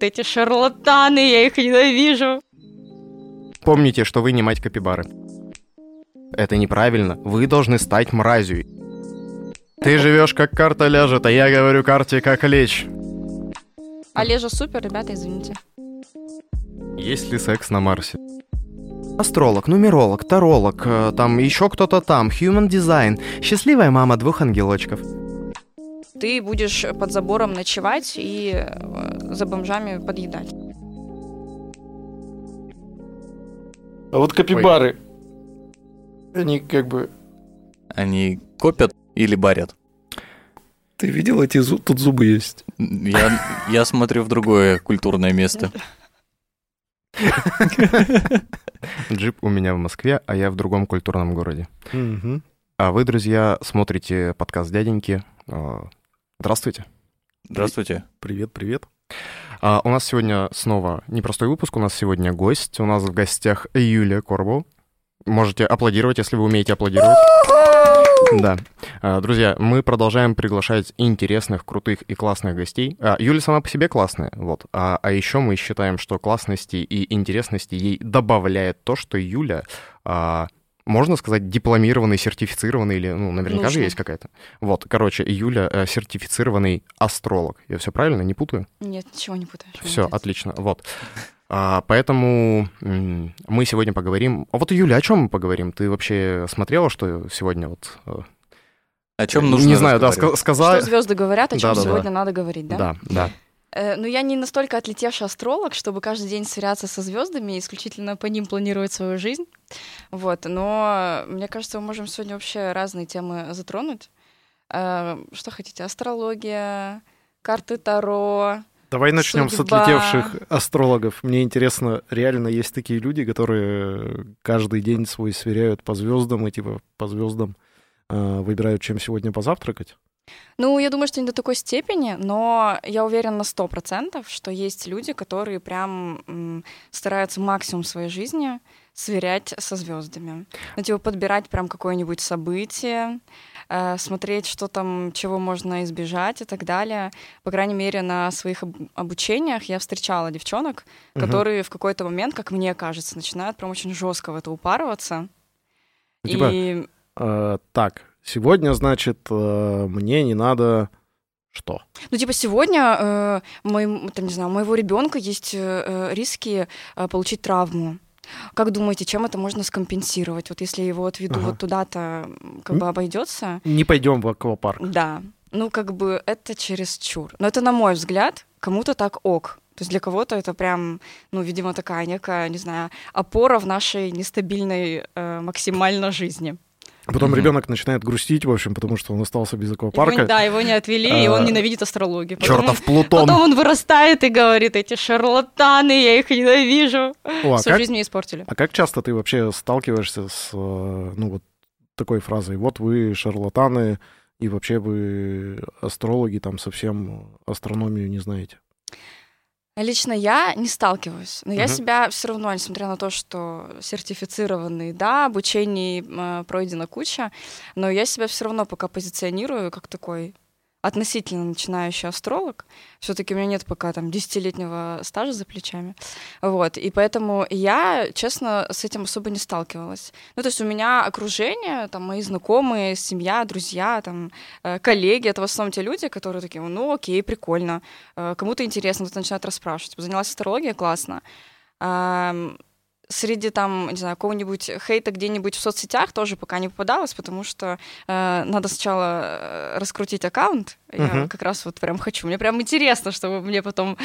вот эти шарлатаны, я их ненавижу. Помните, что вы не мать капибары. Это неправильно. Вы должны стать мразью. Ты живешь как карта ляжет, а я говорю карте как лечь. Олежа супер, ребята, извините. Есть ли секс на Марсе? Астролог, нумеролог, таролог, э, там еще кто-то там, human design, счастливая мама двух ангелочков. Ты будешь под забором ночевать и э, за бомжами подъедать. А вот капибары, они как бы... Они копят или барят? Ты видел эти зубы? Тут зубы есть. Я, я смотрю в другое культурное место. Джип у меня в Москве, а я в другом культурном городе. А вы, друзья, смотрите подкаст «Дяденьки». Здравствуйте. Здравствуйте. Привет, привет. А, У нас сегодня снова непростой выпуск, у нас сегодня гость. У нас в гостях Юлия Корбу. Можете аплодировать, если вы умеете аплодировать. Да. А, Друзья, мы продолжаем приглашать интересных, крутых и классных гостей. А, Юля сама по себе классная, вот. А, а еще мы считаем, что классности и интересности ей добавляет то, что Юля, а, можно сказать, дипломированный, сертифицированный, или, ну, наверняка же Нужно. есть какая-то. Вот, короче, Юля э, сертифицированный астролог. Я все правильно, не путаю? Нет, ничего не путаешь. Все, молодец. отлично. Вот. А, поэтому мы сегодня поговорим. А вот, Юля, о чем мы поговорим? Ты вообще смотрела, что сегодня вот... э, О чем нужно Не знаю, да, сказала... Что звезды говорят, о чем Да-да-да. сегодня надо говорить, да? Да, да. Э, ну, я не настолько отлетевший астролог, чтобы каждый день сверяться со звездами и исключительно по ним планировать свою жизнь. Вот, но мне кажется, мы можем сегодня вообще разные темы затронуть. Э, что хотите? Астрология, карты Таро. Давай начнем с Судьба. отлетевших астрологов. Мне интересно, реально есть такие люди, которые каждый день свой сверяют по звездам и типа по звездам э, выбирают, чем сегодня позавтракать? Ну, я думаю, что не до такой степени, но я уверена на сто процентов, что есть люди, которые прям м, стараются максимум своей жизни сверять со звездами. Ну, типа, подбирать прям какое-нибудь событие, э, смотреть, что там, чего можно избежать и так далее. По крайней мере, на своих об- обучениях я встречала девчонок, Мгм. которые в какой-то момент, как мне кажется, начинают прям очень жестко в это упарываться. Ну, типа, И э, так, сегодня, значит, э, мне не надо что? Ну, типа, сегодня э, моим- там, не знаю, у моего ребенка есть э, э, риски э, получить травму. Как думаете, чем это можно скомпенсировать? Вот если его отведу Ага. вот туда-то, как бы обойдется? Не пойдем в аквапарк. Да. Ну, как бы это чересчур. Но это, на мой взгляд, кому-то так ок. То есть для кого-то это прям, ну, видимо, такая некая, не знаю, опора в нашей нестабильной э, максимально жизни. Потом Мгм. ребенок начинает грустить, в общем, потому что он остался без Его, аквапарка. да, его не отвели, и он А, ненавидит астрологию. Потом Чертов Плутон. Потом он вырастает и говорит, эти шарлатаны, я их ненавижу. О, а Всю как, жизнь мне испортили. а как часто ты вообще сталкиваешься с, э, ну, вот такой фразой? Вот вы шарлатаны, и вообще вы астрологи, там совсем астрономию не знаете. Лично я не сталкиваюсь, но я Мгм. себя все равно, несмотря на то, что сертифицированный, да, обучений э, пройдена куча, но я себя все равно пока позиционирую как такой относительно начинающий астролог. Все-таки у меня нет пока там десятилетнего стажа за плечами. Вот. И поэтому я, честно, с этим особо не сталкивалась. Ну, то есть у меня окружение, там, мои знакомые, семья, друзья, там, э, коллеги, это в основном те люди, которые такие, ну, окей, прикольно, э, кому-то интересно, кто-то начинает расспрашивать. Занялась астрологией, классно. Среди там, не знаю, какого-нибудь хейта где-нибудь в соцсетях тоже пока не попадалось, потому что э, надо сначала э, раскрутить аккаунт. Я Мгм. как раз вот прям хочу. Мне прям интересно, чтобы мне потом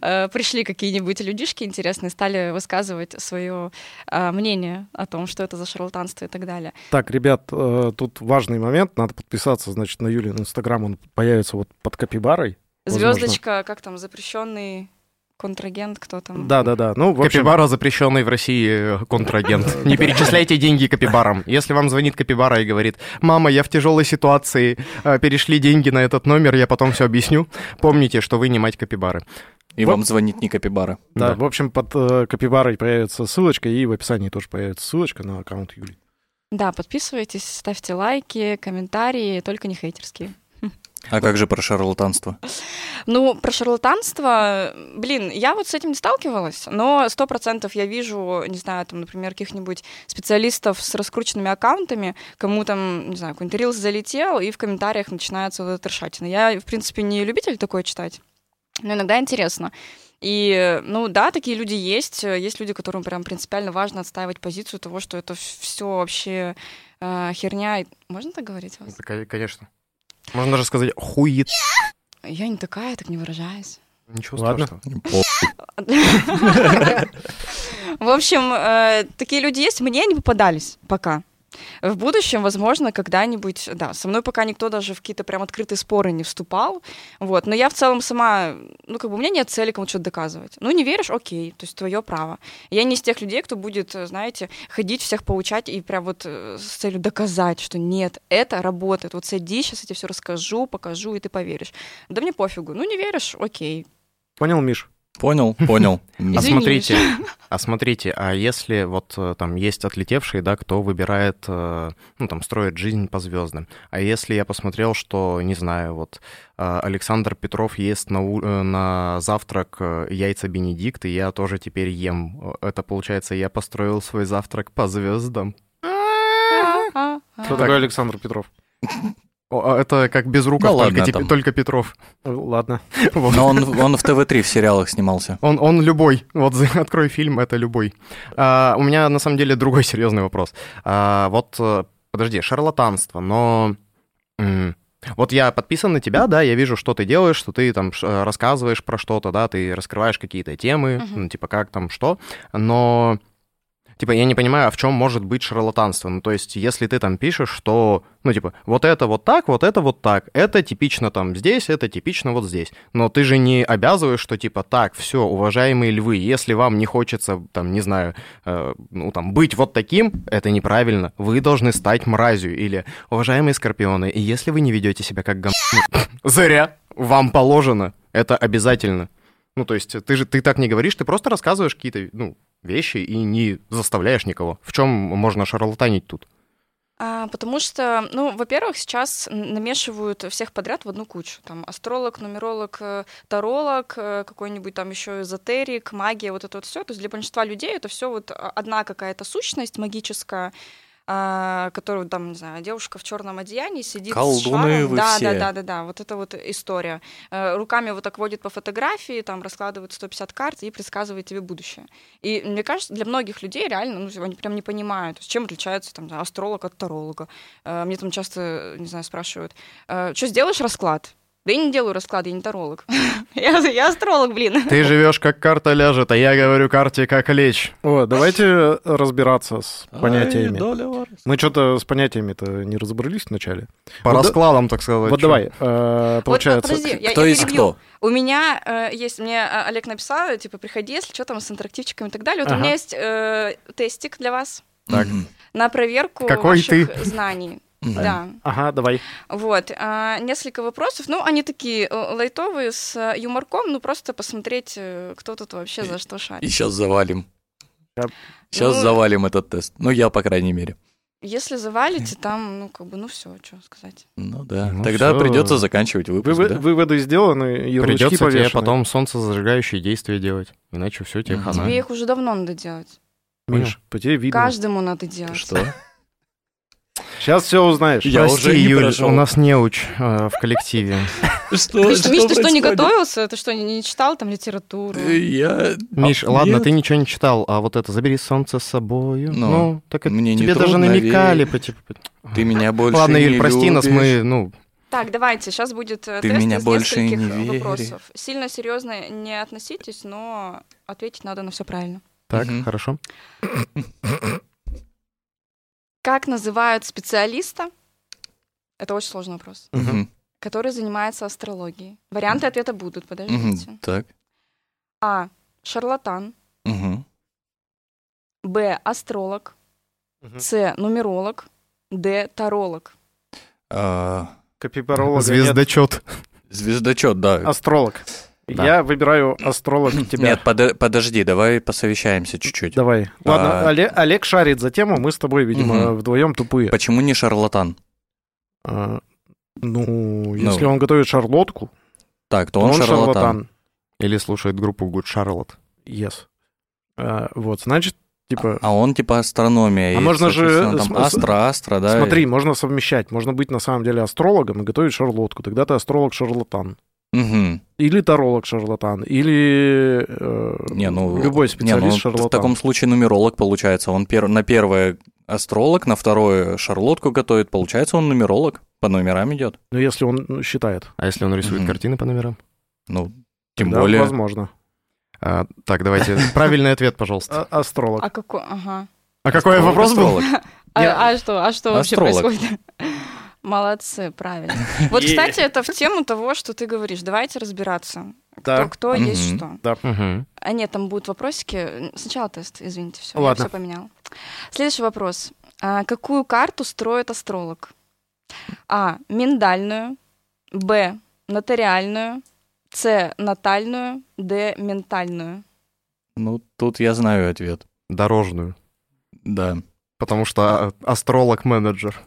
э, пришли какие-нибудь людишки интересные, стали высказывать свое мнение о том, что это за шарлатанство и так далее. Так, ребят, э, тут важный момент. Надо подписаться, значит, на Юлин Инстаграм. Он появится вот под капибарой. Возможно. Звездочка, как там, запрещенный контрагент, кто там? Да-да-да. Ну, в общем, Капибара запрещенный в России э, контрагент. Не перечисляйте деньги капибарам. Если вам звонит капибара и говорит, мама, я в тяжелой ситуации, э, перешли деньги на этот номер, я потом все объясню. Помните, что вы не мать капибары. И Вот. вам звонит не капибара. да, Да. в общем, под э, капибарой появится ссылочка, и в описании тоже появится ссылочка на аккаунт Юли. Да, подписывайтесь, ставьте лайки, комментарии, только не хейтерские. А как же про шарлатанство? Ну, про шарлатанство, блин, я вот с этим не сталкивалась, но сто процентов я вижу, не знаю, там, например, каких-нибудь специалистов с раскрученными аккаунтами, кому там, не знаю, какой-нибудь рилс залетел, и в комментариях начинается вот эта трешатина. Я, в принципе, не любитель такое читать, но иногда интересно. И, ну да, такие люди есть. Есть люди, которым прям принципиально важно отстаивать позицию того, что это все вообще э, херня. Можно так говорить? вас? Конечно. Можно даже сказать хует. Я не такая, так не выражаюсь. Ничего Ладно. страшного. В общем, э, такие люди есть, мне не попадались пока. В будущем, возможно, когда-нибудь, да, со мной пока никто даже в какие-то прям открытые споры не вступал, вот, но я в целом сама, ну, как бы у меня нет цели кому-то что-то доказывать. Ну, не веришь, окей, то есть твое право. Я не из тех людей, кто будет, знаете, ходить всех поучать и прям вот э, с целью доказать, что нет, это работает, вот сади, сейчас я тебе все расскажу, покажу, и ты поверишь. Да мне пофигу, ну, не веришь, окей. Понял, Миш? Понял, понял. А смотрите, а смотрите, а если вот э, там есть отлетевшие, да, кто выбирает, э, ну там строит жизнь по звездам, а если я посмотрел, что, не знаю, вот э, Александр Петров ест на, у- на завтрак яйца Бенедикт, и я тоже теперь ем, это получается, я построил свой завтрак по звездам. Кто такой Александр Петров? А Это как без рук, Да только, ладно там. только Петров. Э, Ладно. Вот. Но он, он в ТВ-3 в сериалах снимался. Он, он любой. Вот открой фильм, это любой. А, у меня на самом деле другой серьезный вопрос. А, вот, э, подожди, шарлатанство, но... Вот я подписан на тебя, да, я вижу, что ты делаешь, что ты там рассказываешь про что-то, да, ты раскрываешь какие-то темы, Мгм. ну, типа как там что, но типа я не понимаю, а в чем может быть шарлатанство. Ну, то есть, если ты там пишешь, что, ну, типа, вот это вот так, вот это вот так, это типично там здесь, это типично вот здесь. Но ты же не обязываешь, что типа, так, все, уважаемые львы, если вам не хочется, там, не знаю, э, ну, там, быть вот таким, это неправильно. Вы должны стать мразью. Или, уважаемые скорпионы, и если вы не ведете себя как гам... Зря. Вам положено. Это обязательно. Ну, то есть, ты же ты так не говоришь, ты просто рассказываешь какие-то, ну, вещи и не заставляешь никого. В чем можно шарлатанить тут? А, потому что, ну, во-первых, сейчас намешивают всех подряд в одну кучу. Там астролог, нумеролог, э, таролог, э, какой-нибудь там еще эзотерик, магия, вот это вот все. То есть для большинства людей это все вот а, одна какая-то сущность магическая, а, которую там, не знаю, девушка в черном одеянии сидит с Колдуны шаром. вы да, все. да, да, да, да, вот это вот история. Э, Руками вот так водит по фотографии, там раскладывает 150 карт и предсказывает тебе будущее. И мне кажется, для многих людей реально, ну, они прям не понимают, с чем отличается там, астролог от таролога. Э, Мне там часто, не знаю, спрашивают, что сделаешь расклад? Да я не делаю расклады, я не таролог. я, я астролог, блин. Ты живешь как карта ляжет, а я говорю карте как лечь. О, давайте разбираться с понятиями. Мы что-то с понятиями-то не разобрались вначале. По Вот да- раскладам, так сказать. Вот чё. давай, э, Вот, получается... подожди, я, Кто я есть перебью. кто? У меня э, есть, мне э, Олег написал, типа, приходи, если что там с интерактивчиками и так далее. Вот у Ага. меня есть э, тестик для вас Так. На проверку Какой ваших ты? знаний. Мгм. Да. Ага, давай. Вот, а, несколько вопросов. Ну, они такие э, лайтовые, с э, юморком, ну, просто посмотреть, э, кто тут вообще за что И шарит. сейчас завалим. Я- Сейчас Ну, завалим этот тест. Ну, я, по крайней мере. Если завалите, там, ну, как бы, ну, все, что сказать. Ну да. Ну Тогда придется заканчивать выпуск, Вывы- да? Выводы сделаны, ярлычки Придется тебе повешены. потом солнцезажигающие действия делать. Иначе все тебе хана. Тебе их уже давно надо делать. Миш, по тебе видно. Каждому надо делать. Что? Сейчас все узнаешь. Я Прости, уже не Юль, прошел. у нас неуч э, в коллективе. Что? Миш, ты, Миш, ты что, не готовился? Ты что, не, не читал там литературу? Э, Я... Миш, А, ладно, ты ничего не читал, а вот это «Забери солнце с собою». Ну, Ну, так не тебе даже намекали. верить. по типу- Ты меня больше Ладно, не Юль, прости нас, мы, ну, Так, давайте, сейчас будет э, Ты тест меня из больше не нескольких веришь. вопросов. Сильно серьезно не относитесь, но ответить надо на все правильно. так, Мгм. хорошо. Как называют специалиста? Это очень сложный вопрос. Мгм. Который занимается астрологией. Варианты ответа будут, подождите. Так. А. Шарлатан. Мгм. Б. Астролог. Мгм. С. Нумеролог. Д. Таролог. А, нет. Звездочет. Звездочет, да. Астролог. Да. Я выбираю астролог тебя. Нет, пода- подожди, давай посовещаемся чуть-чуть. Давай. Ладно, А. Оле- Олег шарит за тему, мы с тобой, видимо, Мгм. вдвоем тупые. Почему не шарлатан? А, Ну, если он готовит шарлотку, Так, то то он, он шарлатан. шарлатан. Или слушает группу Good Charlotte. Yes. А, вот, значит, типа... А он типа астрономия. А и, можно же там астра, астра, да? Смотри, можно совмещать. Можно быть на самом деле астрологом и готовить шарлотку. Тогда ты астролог-шарлатан. Мгм. Или таролог-шарлатан. Или э, Не, ну, любой не, ну, в таком случае нумеролог получается. Он пер- на первое астролог, на второе шарлотку готовит. Получается, он нумеролог. По номерам идет. Ну, если он ну, считает. А если он рисует Мгм. картины по номерам? Ну, тем Тогда более. Возможно. А, так, давайте. Правильный ответ, пожалуйста. А- астролог. А какой? Ага. А какой Астролог, вопрос был? астролог. А, а что, а что вообще происходит? Молодцы, правильно. Вот, кстати, это в тему того, что ты говоришь. Давайте разбираться. Кто, Да. кто есть что. Мгм. А нет, там будут вопросики. Сначала тест, извините, все. Ладно. Я все поменяла. Следующий вопрос. А, какую карту строит астролог? А. Миндальную. Б. Нотариальную. С. Натальную. Д. Ментальную. Ну, тут я знаю ответ. Дорожную. Да. Потому что а, астролог-менеджер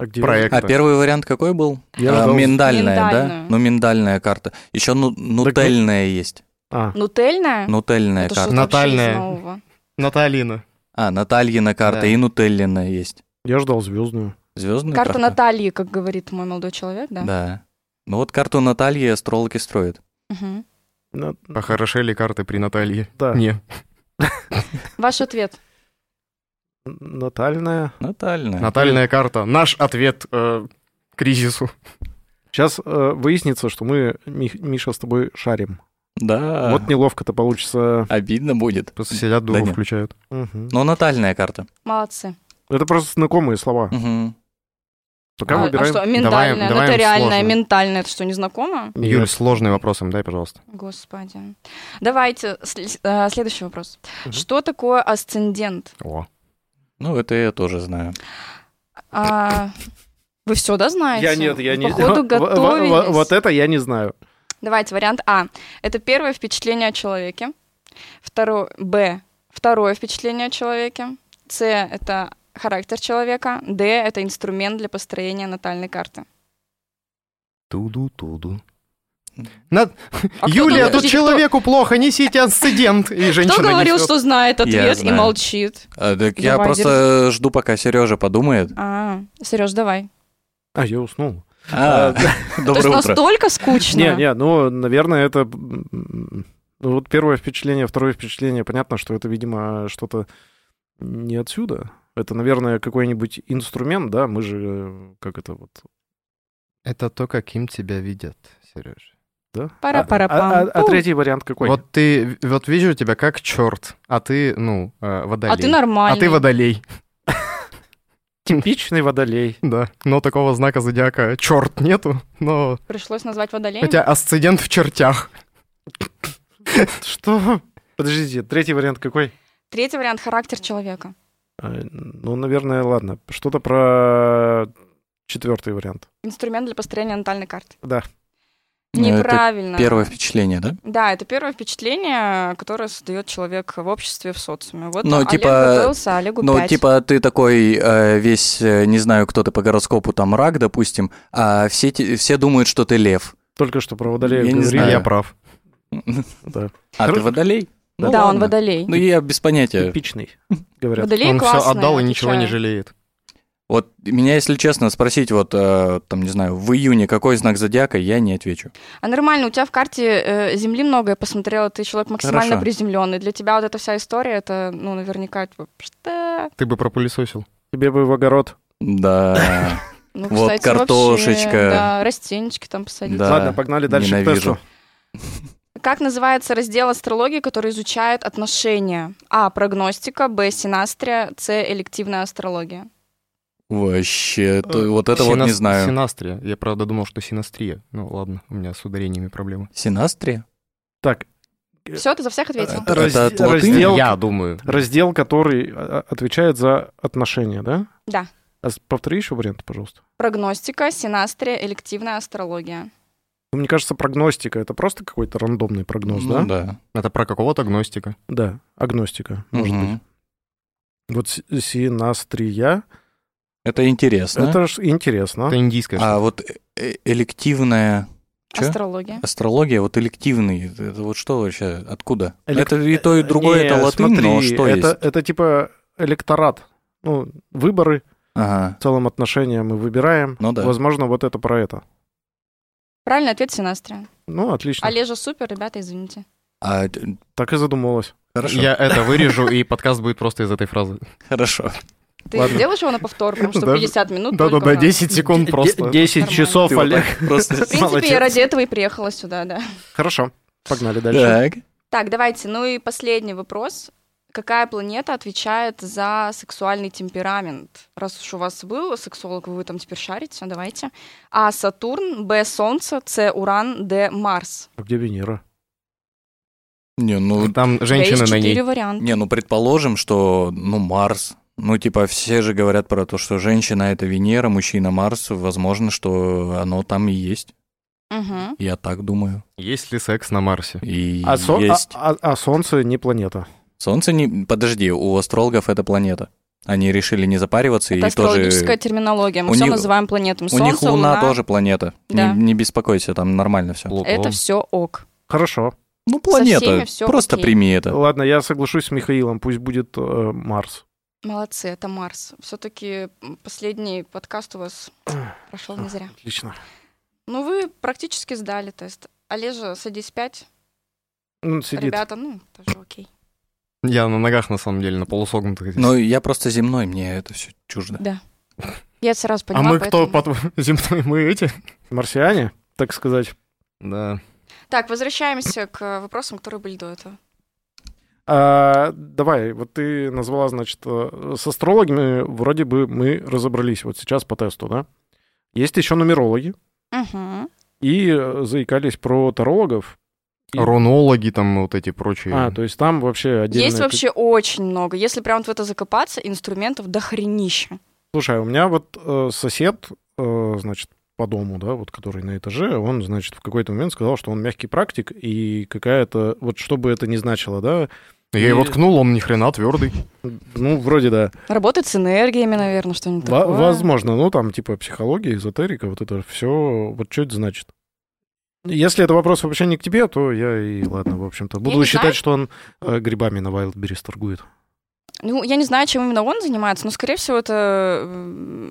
А где? проекта. А первый вариант какой был? Я А, ждал- миндальная, да? Ну, миндальная карта. Еще ну, нутельная есть. А, Нутельная? Нутельная Это карта. Натальная. Наталина. А, Натальина карта Да. и нутеллина есть. я ждал звездную. Звездная Карта карта? Натальи, как говорит мой молодой человек, да? Да. Ну вот карту Натальи астрологи строят. Мгм. На- Похорошели карты при Наталье. Да. Не. Ваш ответ. Натальная. Натальная. Натальная карта. Наш ответ э, кризису. Сейчас э, выяснится, что мы, Ми- Миша, с тобой шарим. Да. Вот неловко-то получится. Обидно будет. Просто сидят, Да дуру нет. включают. Мгм. Но натальная карта. Молодцы. Это просто знакомые слова. Мгм. Пока а, а выбираем. что, миндальная, давай им нотариальная, сложно. ментальная, это что, не знакомо? Нет. Юль, сложный вопросом, дай, пожалуйста. Господи. Давайте, сл- э, следующий вопрос. Мгм. Что такое асцендент? О. Ну, это я тоже знаю. А, вы все, да, знаете? Я нет, я не во- готовились. Вот это я не знаю. Давайте, вариант А. Это первое впечатление о человеке. Второе, Б. Второе впечатление о человеке. С. Это характер человека. Д. Это инструмент для построения натальной карты. Туду-туду. На- А Юлия, тут- тут кто- человеку плохо, несите инцидент. И женщина Кто говорил, несет. что знает Я ответ и знаю. молчит? А, так я Давай, просто жду, пока Сережа подумает. А, Сереж, давай. А, я уснул. А, То есть доброе утро. настолько скучно. Не, не, ну, наверное, это... Ну, вот первое впечатление, второе впечатление, понятно, что это, видимо, что-то не отсюда. Это, наверное, какой-нибудь инструмент, да? Мы же, э, как это вот... Это то, каким тебя видят, Сереж. Да? Пара-пара-пам. А, а- а Пу. третий вариант какой? Вот ты, вот вижу тебя как черт, а ты, ну, э, водолей. А ты нормальный. А ты водолей. Типичный водолей. Да, но такого знака зодиака черт нету, но Пришлось назвать водолеем. хотя асцендент в чертях. Что? Подождите, третий вариант какой? Третий вариант — характер человека. А, Ну, наверное, ладно. Что-то про четвертый вариант. Инструмент для построения натальной карты. Да. Ну, это Неправильно. Первое впечатление, да? Да, это первое впечатление, которое создает человек в обществе, в социуме. Вот Ну, Олег типа- готовился, Олегу Ну, типа, ты такой э, весь, э, не знаю, кто ты по гороскопу, там, рак, допустим, а все, все думают, что ты лев. Только что про водолея Я не знаю. Я прав. Да. А ты водолей? Ну, да, он водолей. Ну, я без понятия. Типичный, говорят. Водолей Он все отдал и ничего не жалеет. Вот меня, если честно, спросить, вот, э, там, не знаю, в июне какой знак зодиака, я не отвечу. А нормально, у тебя в карте э, Земли много, я посмотрела, ты человек максимально Хорошо. приземленный. Для тебя вот эта вся история, это, ну, наверняка, типа, что? Ты бы пропылесосил. Тебе бы в огород. Да. Ну, Вот кстати, картошечка. вообще, да, растенечки там посадить. Да. Ладно, погнали дальше к тесту. Как называется раздел астрологии, который изучает отношения? А. Прогностика, Б. Синастрия, С. Элективная астрология. Вообще, то- вот это вот не знаю. Синастрия. Я, правда, думал, что синастрия. Ну, ладно, у меня с ударениями проблемы. Синастрия? Так, Все, ты за всех ответил? Это Раз- от латыни? раздел, Я думаю. раздел, который а, отвечает за отношения, да? Да. А повтори еще варианты, пожалуйста. Прогностика, синастрия, элективная астрология. Ну, Мне кажется, прогностика это просто какой-то рандомный прогноз, Ну да? да. Это про какого-то гностика. Да, агностика, может Мгм. быть. Вот синастрия Это интересно. Это ж интересно. Это индийская А вот э- э- элективная Чё? Астрология. астрология, вот элективный, это вот что вообще, откуда? Элек- Это и то, и другое, Не, это латынь, но смотри, что это, есть? Это типа электорат. Ну, выборы Ага. в целом отношения мы выбираем. Ну да. Возможно, вот это про это. Правильный ответ Синастрия. Ну, отлично. Олежа супер, ребята, извините. А, Так и задумалась. хорошо, Я это вырежу, и подкаст будет просто из этой фразы. хорошо. Ты Ладно. сделаешь его на повтор, потому что Да. 50 минут Да-да-да, только у нас. 10 секунд просто. 10 Нормально. часов, Олег. просто... В принципе, я ради этого и приехала сюда, да. Хорошо, погнали дальше. Так. Так, давайте, ну и последний вопрос. Какая планета отвечает за сексуальный темперамент? Раз уж у вас был сексолог, вы там теперь шарите, давайте. А Сатурн, Б Солнце, С Уран, Д Марс. А где Венера? Не, ну, Там женщины на ней. варианта. не, ну, предположим, что, ну, Марс, ну, типа, все же говорят про то, что женщина — это Венера, мужчина — Марс, возможно, что оно там и есть. Мгм. Я так думаю. Есть ли секс на Марсе? И А, со- а- есть. а- а Солнце не планета. Солнце не... Подожди, у астрологов это планета. Они решили не запариваться Это и тоже... астрологическая терминология. Мы У все них- называем планетами. У Солнце, них Луна, тоже планета. Да. Не, не беспокойся, там нормально все. Плутон. Это все ок. Хорошо. Ну, всеми планета. Просто окей. прими это. Ладно, я соглашусь с Михаилом, пусть будет э, Марс. Молодцы, это Марс. Все-таки последний подкаст у вас прошел не зря. Отлично. Ну, вы практически сдали тест. Олежа, садись 5. Ну, сидит. Ребята, ну, тоже окей. Я на ногах, на самом деле, на полусогнутых. Но я просто земной, мне это все чуждо. Да. Я сразу а поняла. мы кто, поэтому- по земной? Мы эти? Марсиане, так сказать. Да. Так, возвращаемся к вопросам, которые были до этого. А, давай, вот ты назвала, значит, э, с астрологами вроде бы мы разобрались вот сейчас по тесту, да? Есть еще нумерологи, Мгм. и э, заикались про тарологов. И- Рунологи там вот эти прочие. А, то есть там вообще отдельно... Есть вообще очень много. Если прям вот в это закопаться, инструментов дохренища. Слушай, а у меня вот э, сосед, э, значит, по дому, да, вот который на этаже, он, значит, в какой-то момент сказал, что он мягкий практик, и какая-то, вот что бы это ни значило, да, Я его и- ткнул, он ни хрена твердый. ну, вроде да. Работает с энергиями, наверное, что-нибудь Во- такое. Возможно, ну там типа психология, эзотерика, вот это все, вот что это значит? Если это вопрос вообще не к тебе, то я и ладно, в общем-то. Буду считать, знаю. что он э, грибами на Wildberries торгует. Ну, я не знаю, чем именно он занимается, но, скорее всего, это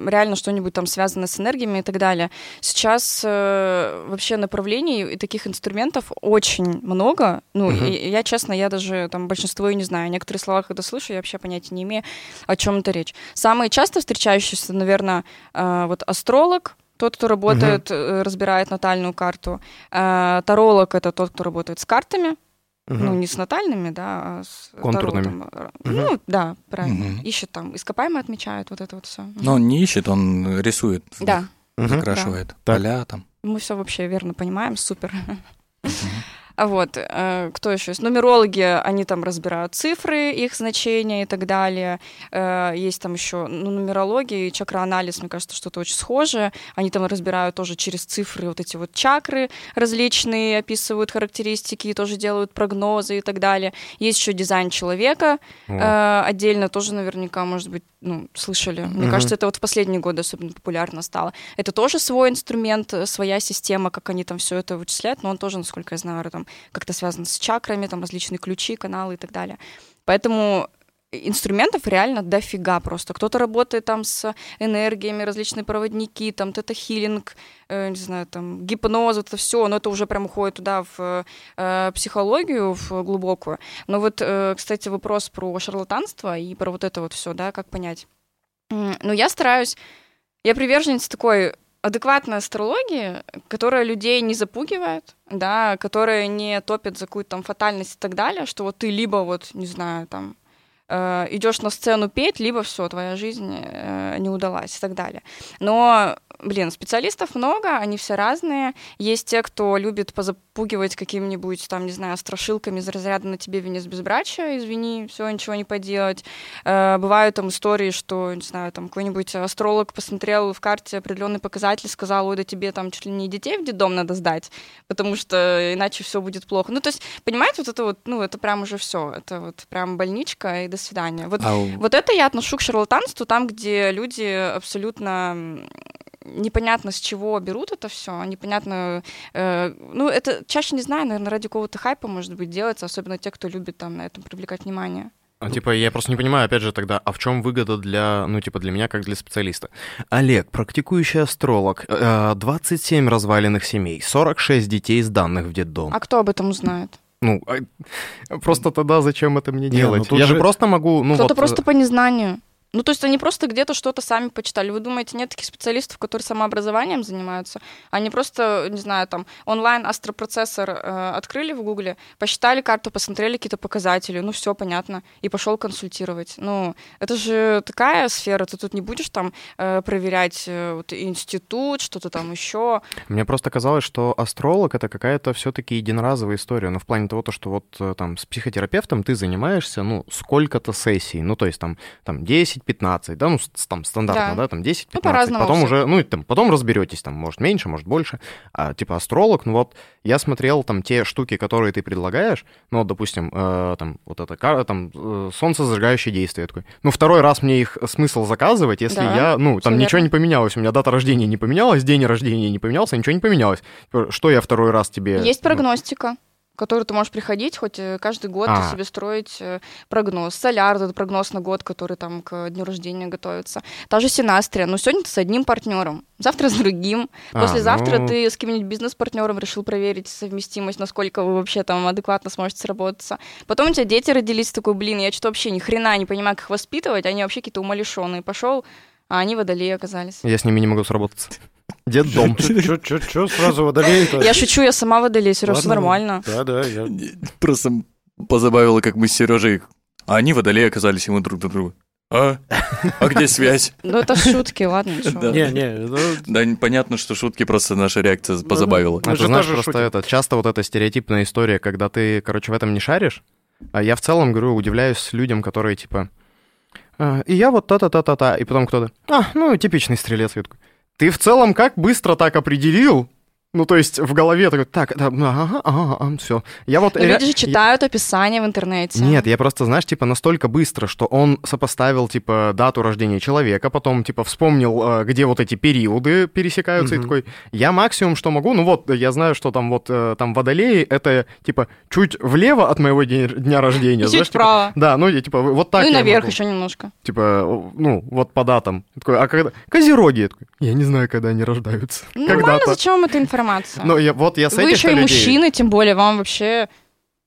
реально что-нибудь там связано с энергиями и так далее. Сейчас э, вообще направлений и таких инструментов очень много. Ну, Мгм. и, я, честно, я даже там большинство и не знаю. Некоторые слова, когда слышу, я вообще понятия не имею, о чем это речь. Самые часто встречающиеся, наверное, э, вот астролог, тот, кто работает, э, разбирает натальную карту. Э, таролог — это тот, кто работает с картами, Мгм. ну, не с натальными, да, а с Контурными. Э, Ну, да, правильно. Мгм. Ищет там, ископаемые отмечают, вот это вот все. Но он не ищет, он рисует, Да, Мгм. закрашивает поля там. мы все вообще верно понимаем, супер. Мгм. А вот, э, кто еще есть? Нумерологи, они там разбирают цифры, их значения и так далее. Э, есть там еще ну, нумерология и чакроанализ, мне кажется, что-то очень схожее. Они там разбирают тоже через цифры вот эти вот чакры различные, описывают характеристики, тоже делают прогнозы и так далее. Есть еще дизайн человека. Э, отдельно тоже наверняка, может быть, ну, слышали. Мне Мгм. кажется, это вот в последние годы особенно популярно стало. Это тоже свой инструмент, э, своя система, как они там все это вычисляют, но он тоже, насколько я знаю, там как-то связан с чакрами, там различные ключи, каналы и так далее. Поэтому инструментов реально дофига просто. Кто-то работает там с энергиями, различные проводники, там тета-хилинг, э, не знаю, там гипноз, это все, но это уже прям уходит туда в э, психологию, в глубокую. Но вот, э, кстати, вопрос про шарлатанство и про вот это вот все, да, как понять. Ну, я стараюсь, я приверженец такой адекватной астрологии, которая людей не запугивает, да, которая не топит за какую-то там фатальность и так далее, что вот ты либо вот, не знаю, там, идешь на сцену петь, либо все, твоя жизнь э, не удалась и так далее. Но блин, специалистов много, они все разные. Есть те, кто любит позапугивать какими-нибудь, там, не знаю, страшилками из разряда на тебе венец безбрачия, извини, все, ничего не поделать. Э, бывают там истории, что, не знаю, там какой-нибудь астролог посмотрел в карте определенный показатель, сказал, ой, да тебе там чуть ли не детей в детдом надо сдать, потому что иначе все будет плохо. Ну, то есть, понимаете, вот это вот, ну, это прям уже все, это вот прям больничка и до свидания. Вот, А у- вот это я отношу к шарлатанству, там, где люди абсолютно непонятно с чего берут это все, непонятно, э, ну это чаще не знаю, наверное, ради какого-то хайпа может быть делается, особенно те, кто любит там на этом привлекать внимание. А, типа, я просто не понимаю, опять же, тогда, а в чем выгода для, ну, типа, для меня, как для специалиста? Олег, практикующий астролог, э, 27 разваленных семей, 46 детей сданных в детдом. А кто об этом узнает? Ну, а, просто тогда зачем это мне Не, делать? ну тут я же же- просто могу, ну, Кто-то вот... просто по незнанию. Ну, то есть они просто где-то что-то сами почитали. Вы думаете, нет таких специалистов, которые самообразованием занимаются? Они просто, не знаю, там, онлайн астропроцессор э, открыли в Гугле, посчитали карту, посмотрели какие-то показатели, ну, все понятно, и пошел консультировать. Ну, это же такая сфера, ты тут не будешь там э, проверять э, вот, институт, что-то там еще. Мне просто казалось, что астролог это какая-то все-таки единоразовая история. Ну, в плане того, то, что вот э, там с психотерапевтом ты занимаешься, ну, сколько-то сессий. Ну, то есть там, там 10-15, да, ну, там стандартно, Да. да, там 10-15. Ну, по-разному потом уже, ну, и там, потом разберетесь, там, может, меньше, может, больше. А, типа астролог, ну, вот я смотрел там те штуки, которые ты предлагаешь, ну, вот, допустим, э, там, вот это, там, э, солнцезажигающее действие. Я такой, ну, второй раз мне их смысл заказывать, если Да, я, ну, там ничего верно. не поменялось, у меня дата рождения не поменялась, день рождения не поменялся, ничего не поменялось. Типа, Что я второй раз тебе... Есть ну, прогностика в которую ты можешь приходить хоть э, каждый год А. себе строить э, прогноз. Соляр, это прогноз на год, который там к дню рождения готовится. Та же Синастрия. Ну, сегодня ты с одним партнером, завтра с другим. А, Послезавтра ну, ты с каким-нибудь бизнес-партнером решил проверить совместимость, насколько вы вообще там адекватно сможете сработаться. Потом у тебя дети родились, такой, блин, я что-то вообще ни хрена не понимаю, как их воспитывать, они вообще какие-то умалишенные. Пошел, а они водолеи оказались. Я с ними не могу сработаться. Дед дом. Чё сразу водолей-то? Я шучу, я сама водолей, Сереж, нормально. Да, да, я... Просто позабавило, как мы с Сережей... А они водолеи оказались ему друг для друга. А? А где связь? Ну, это шутки, ладно. Да. Не, не, ну, Да, понятно, что шутки просто наша реакция позабавила. Мы Это же знаешь, тоже просто это часто вот эта стереотипная история, когда ты, короче, в этом не шаришь. А я в целом, говорю, удивляюсь людям, которые типа... «А, И я вот та-та-та-та-та, и потом кто-то... А, ну, типичный стрелец. Я такой, Ты в целом как быстро так определил? Ну, то есть в голове такой, так, да, ага, ага, ага, все. Я вот... Ну, ре- люди же читают описание в интернете. Нет, я просто, знаешь, типа настолько быстро, что он сопоставил, типа, дату рождения человека, потом, типа, вспомнил, э, где вот эти периоды пересекаются, и Мгм. такой, я максимум, что могу, ну вот, я знаю, что там вот, э, там водолеи, это, типа, чуть влево от моего дня рождения, И знаешь, чуть типа, вправо. да, ну, я, типа, вот так ну и я наверх могу. еще немножко. Типа, ну, вот по датам. Я такой, а когда... Козероги. Я такой, я не знаю, когда они рождаются. Ну, Когда-то. зачем вам эта информация? Ну, я, вот я с Вы этих еще и людей- мужчины, тем более, вам вообще...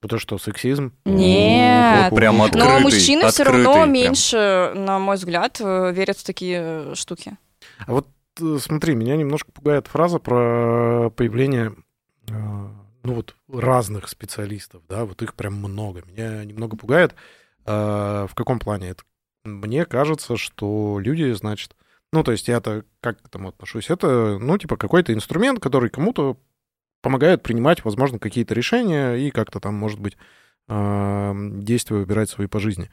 Это что, сексизм? Нет. Прям Но открытый. Но мужчины все открытый равно прям. меньше, на мой взгляд, э, верят в такие э, штуки. А вот э, смотри, меня немножко пугает фраза про появление ну вот разных специалистов, да, вот их прям много. Меня немного пугает. В каком плане это? Мне кажется, что люди, значит, ну, то есть я-то как к этому отношусь? Это, ну, типа какой-то инструмент, который кому-то помогает принимать, возможно, какие-то решения и как-то там, может быть, действия выбирать свои по жизни.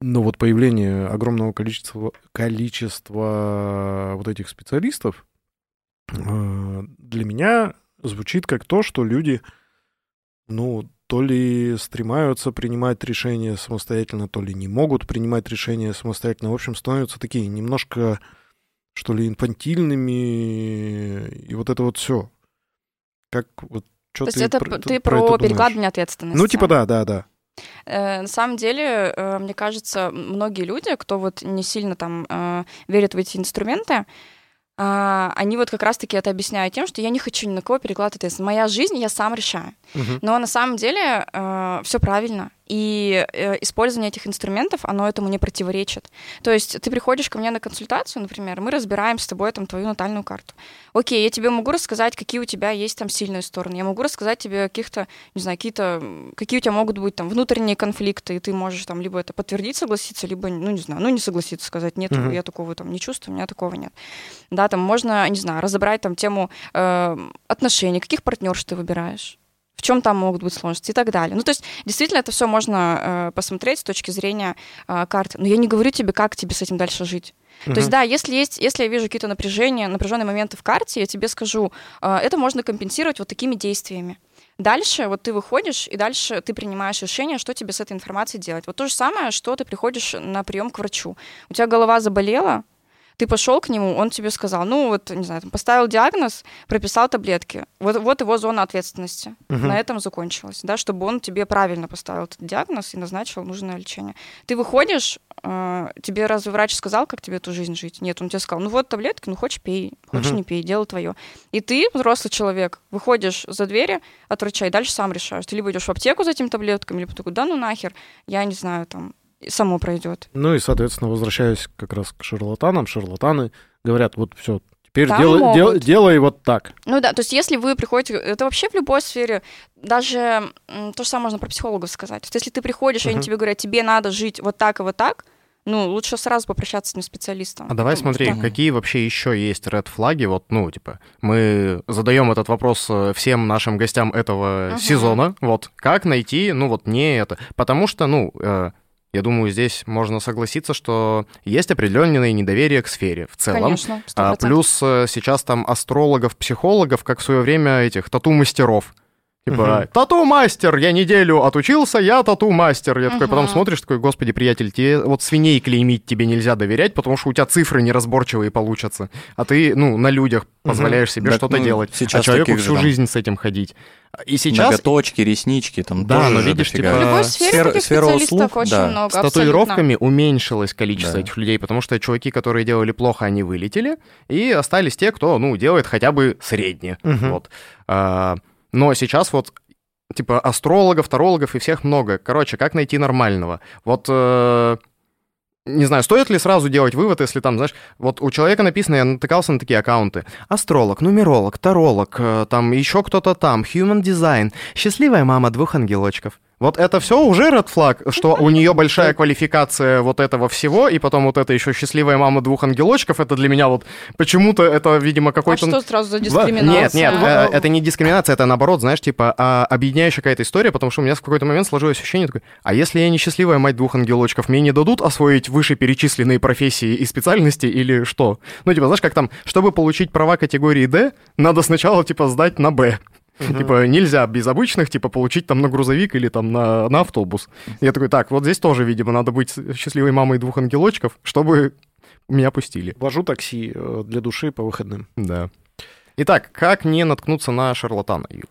Но вот появление огромного количества, количества вот этих специалистов э, для меня звучит как то, что люди, ну, то ли стремаются принимать решения самостоятельно, то ли не могут принимать решения самостоятельно. В общем, становятся такие немножко, что ли, инфантильными, и вот это вот все. Как вот что То есть ты, это про- ты это про думаешь? перекладывание ответственности. Ну, типа да, да, да. Э, На самом деле, э, мне кажется, многие люди, кто вот не сильно там э, верит в эти инструменты, а, они вот как раз-таки это объясняют тем, что я не хочу ни на кого перекладывать ответственность. Моя жизнь, я сам решаю. Мгм. Но на самом деле все правильно. И э, использование этих инструментов, оно этому не противоречит. То есть ты приходишь ко мне на консультацию, например, мы разбираем с тобой там твою натальную карту. Окей, я тебе могу рассказать, какие у тебя есть там сильные стороны. Я могу рассказать тебе каких-то, не знаю, какие-то, какие у тебя могут быть там внутренние конфликты, и ты можешь там либо это подтвердить, согласиться, либо, ну, не знаю, ну, не согласиться, сказать, нет, mm-hmm. я такого там не чувствую, у меня такого нет. Да, там можно, не знаю, разобрать там тему э, отношений, каких партнерш ты выбираешь в чем там могут быть сложности и так далее. Ну, то есть, действительно, это все можно э, посмотреть с точки зрения э, карты. Но я не говорю тебе, как тебе с этим дальше жить. Uh-huh. То есть, да, если есть, если я вижу какие-то напряжения, напряженные моменты в карте, я тебе скажу, э, это можно компенсировать вот такими действиями. Дальше вот ты выходишь, и дальше ты принимаешь решение, что тебе с этой информацией делать. Вот то же самое, что ты приходишь на прием к врачу. У тебя голова заболела, ты пошел к нему, он тебе сказал, ну вот, не знаю, там, поставил диагноз, прописал таблетки. Вот, вот его зона ответственности. Угу. На этом закончилось, да, чтобы он тебе правильно поставил этот диагноз и назначил нужное лечение. Ты выходишь, э, тебе разве врач сказал, как тебе эту жизнь жить? Нет, он тебе сказал, ну вот таблетки, ну хочешь пей, хочешь угу. не пей, дело твое. И ты, взрослый человек, выходишь за двери от врача и дальше сам решаешь. Ты либо идешь в аптеку за этими таблетками, либо такой, да ну нахер, я не знаю, там, само пройдет. Ну и, соответственно, возвращаясь как раз к шарлатанам, шарлатаны говорят, вот все, теперь делай, дел, делай вот так. Ну да, то есть если вы приходите, это вообще в любой сфере, даже то же самое можно про психологов сказать. То есть если ты приходишь, uh-huh. и они тебе говорят, тебе надо жить вот так и вот так, ну, лучше сразу попрощаться с этим специалистом. А давай смотри, да. какие вообще еще есть ред флаги? Вот, ну, типа, мы задаем этот вопрос э, всем нашим гостям этого uh-huh. сезона. Вот, как найти, ну, вот не это. Потому что, ну, э, я думаю, здесь можно согласиться, что есть определенное недоверие к сфере в целом. Конечно, 100%. А, плюс э, сейчас там астрологов, психологов, как в свое время этих тату-мастеров. Типа, угу. тату-мастер, я неделю отучился, я тату-мастер. Я угу. такой, потом смотришь, такой, господи, приятель, тебе вот свиней клеймить тебе нельзя доверять, потому что у тебя цифры неразборчивые получатся. А ты, ну, на людях позволяешь себе так, что-то ну, делать. Сейчас а человеку всю же, жизнь с этим ходить. И сейчас... Ноготочки, реснички, там да, но видишь, типа... В любой сфере Сфера, таких сфера услуг, очень да. много, С татуировками абсолютно. уменьшилось количество да. этих людей, потому что чуваки, которые делали плохо, они вылетели, и остались те, кто, ну, делает хотя бы среднее. Угу. Вот. А, но сейчас вот типа астрологов, тарологов и всех много. Короче, как найти нормального? Вот э, не знаю, стоит ли сразу делать вывод, если там, знаешь, вот у человека написано, я натыкался на такие аккаунты. Астролог, нумеролог, таролог, э, там еще кто-то там, human design, счастливая мама двух ангелочков. Вот это все уже red flag, что у нее большая квалификация вот этого всего, и потом вот это еще счастливая мама двух ангелочков, это для меня вот почему-то это, видимо, какой-то... А что сразу за дискриминация? Нет, нет, э, это не дискриминация, это наоборот, знаешь, типа а, объединяющая какая-то история, потому что у меня в какой-то момент сложилось ощущение такое, а если я не счастливая мать двух ангелочков, мне не дадут освоить вышеперечисленные профессии и специальности или что? Ну, типа, знаешь, как там, чтобы получить права категории D, надо сначала, типа, сдать на Б. Uh-huh. Типа нельзя без обычных, типа, получить там на грузовик или там на, на автобус. Я такой, так, вот здесь тоже, видимо, надо быть счастливой мамой двух ангелочков, чтобы меня пустили. Вожу такси э, для души по выходным. Да. Итак, как не наткнуться на шарлатана, Юля?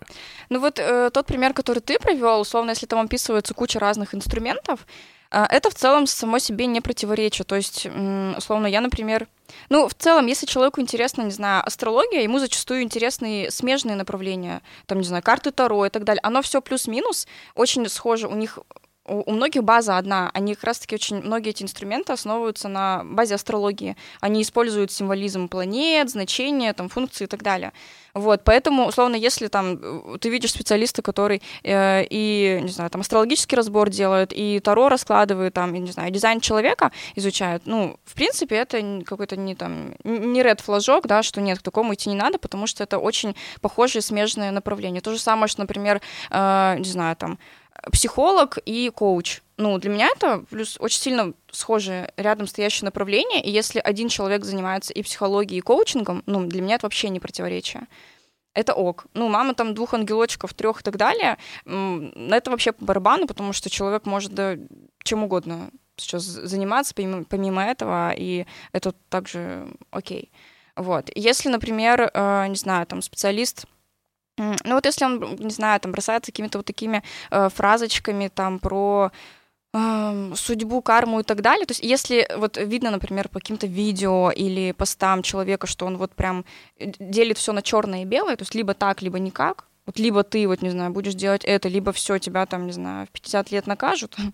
Ну вот э, тот пример, который ты привел, условно, если там описывается куча разных инструментов, это в целом само себе не противоречит. То есть, условно, я, например, ну, в целом, если человеку интересна, не знаю, астрология, ему зачастую интересны смежные направления, там, не знаю, карты Таро и так далее. Оно все плюс-минус очень схоже. У них у, многих база одна. Они как раз-таки очень многие эти инструменты основываются на базе астрологии. Они используют символизм планет, значения, там, функции и так далее. Вот, поэтому, условно, если там э, ты видишь специалиста, который э, и, не знаю, там астрологический разбор делает, и Таро раскладывает, там, и, не знаю, дизайн человека изучают, ну, в принципе, это какой-то не там, не ред флажок, да, что нет, к такому идти не надо, потому что это очень похожие смежные направления. То же самое, что, например, э, не знаю, там, психолог и коуч. Ну, для меня это плюс очень сильно схожие рядом стоящие направления, и если один человек занимается и психологией, и коучингом, ну, для меня это вообще не противоречие. Это ок. Ну, мама там двух ангелочков, трех и так далее, это вообще по барабану, потому что человек может да, чем угодно сейчас заниматься помимо, помимо этого, и это также окей. Вот. Если, например, э, не знаю, там специалист ну вот если он, не знаю, там бросается какими-то вот такими э, фразочками там про э, судьбу, карму и так далее, то есть если вот видно, например, по каким-то видео или постам человека, что он вот прям э, делит все на черное и белое, то есть либо так, либо никак, Вот либо ты, вот, не знаю, будешь делать это, либо все, тебя там, не знаю, в 50 лет накажут.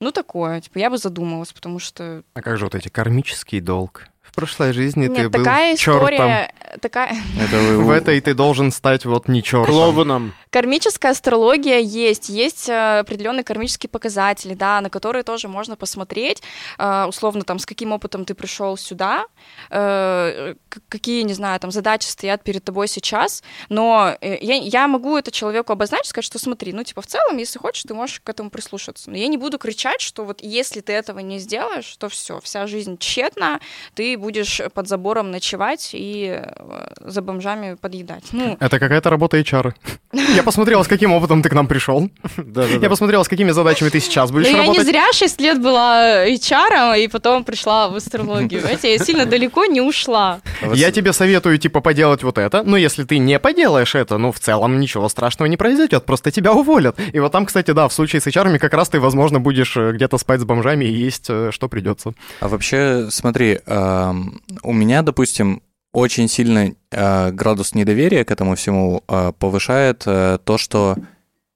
Ну, такое, типа, я бы задумалась, потому что... А как же вот эти кармический долг? Прошлой жизни Нет, ты был такая чертом. история, такая... Это вы- В этой ты должен стать вот не чертом. Клоуном. Кармическая астрология есть, есть э, определенные кармические показатели, да, на которые тоже можно посмотреть, э, условно, там, с каким опытом ты пришел сюда, э, какие, не знаю, там, задачи стоят перед тобой сейчас, но я, я могу это человеку обозначить, сказать, что смотри, ну, типа, в целом, если хочешь, ты можешь к этому прислушаться, но я не буду кричать, что вот если ты этого не сделаешь, то все, вся жизнь тщетна, ты будешь под забором ночевать и э, за бомжами подъедать. Ну, Это какая-то работа HR. Я посмотрела, с каким опытом ты к нам пришел. Я Да-да-да. посмотрела, с какими задачами ты сейчас будешь Ну, я не работать. зря 6 лет была HR, и потом пришла в астрологию. Я сильно далеко не ушла. Я тебе советую, типа, поделать вот это, но если ты не поделаешь это, ну, в целом ничего страшного не произойдет, просто тебя уволят. И вот там, кстати, да, в случае с HR как раз ты, возможно, будешь э, где-то спать с бомжами и есть, э, что придется. А вообще, смотри, эм, у меня, допустим, очень сильно э, градус недоверия к этому всему э, повышает э, то, что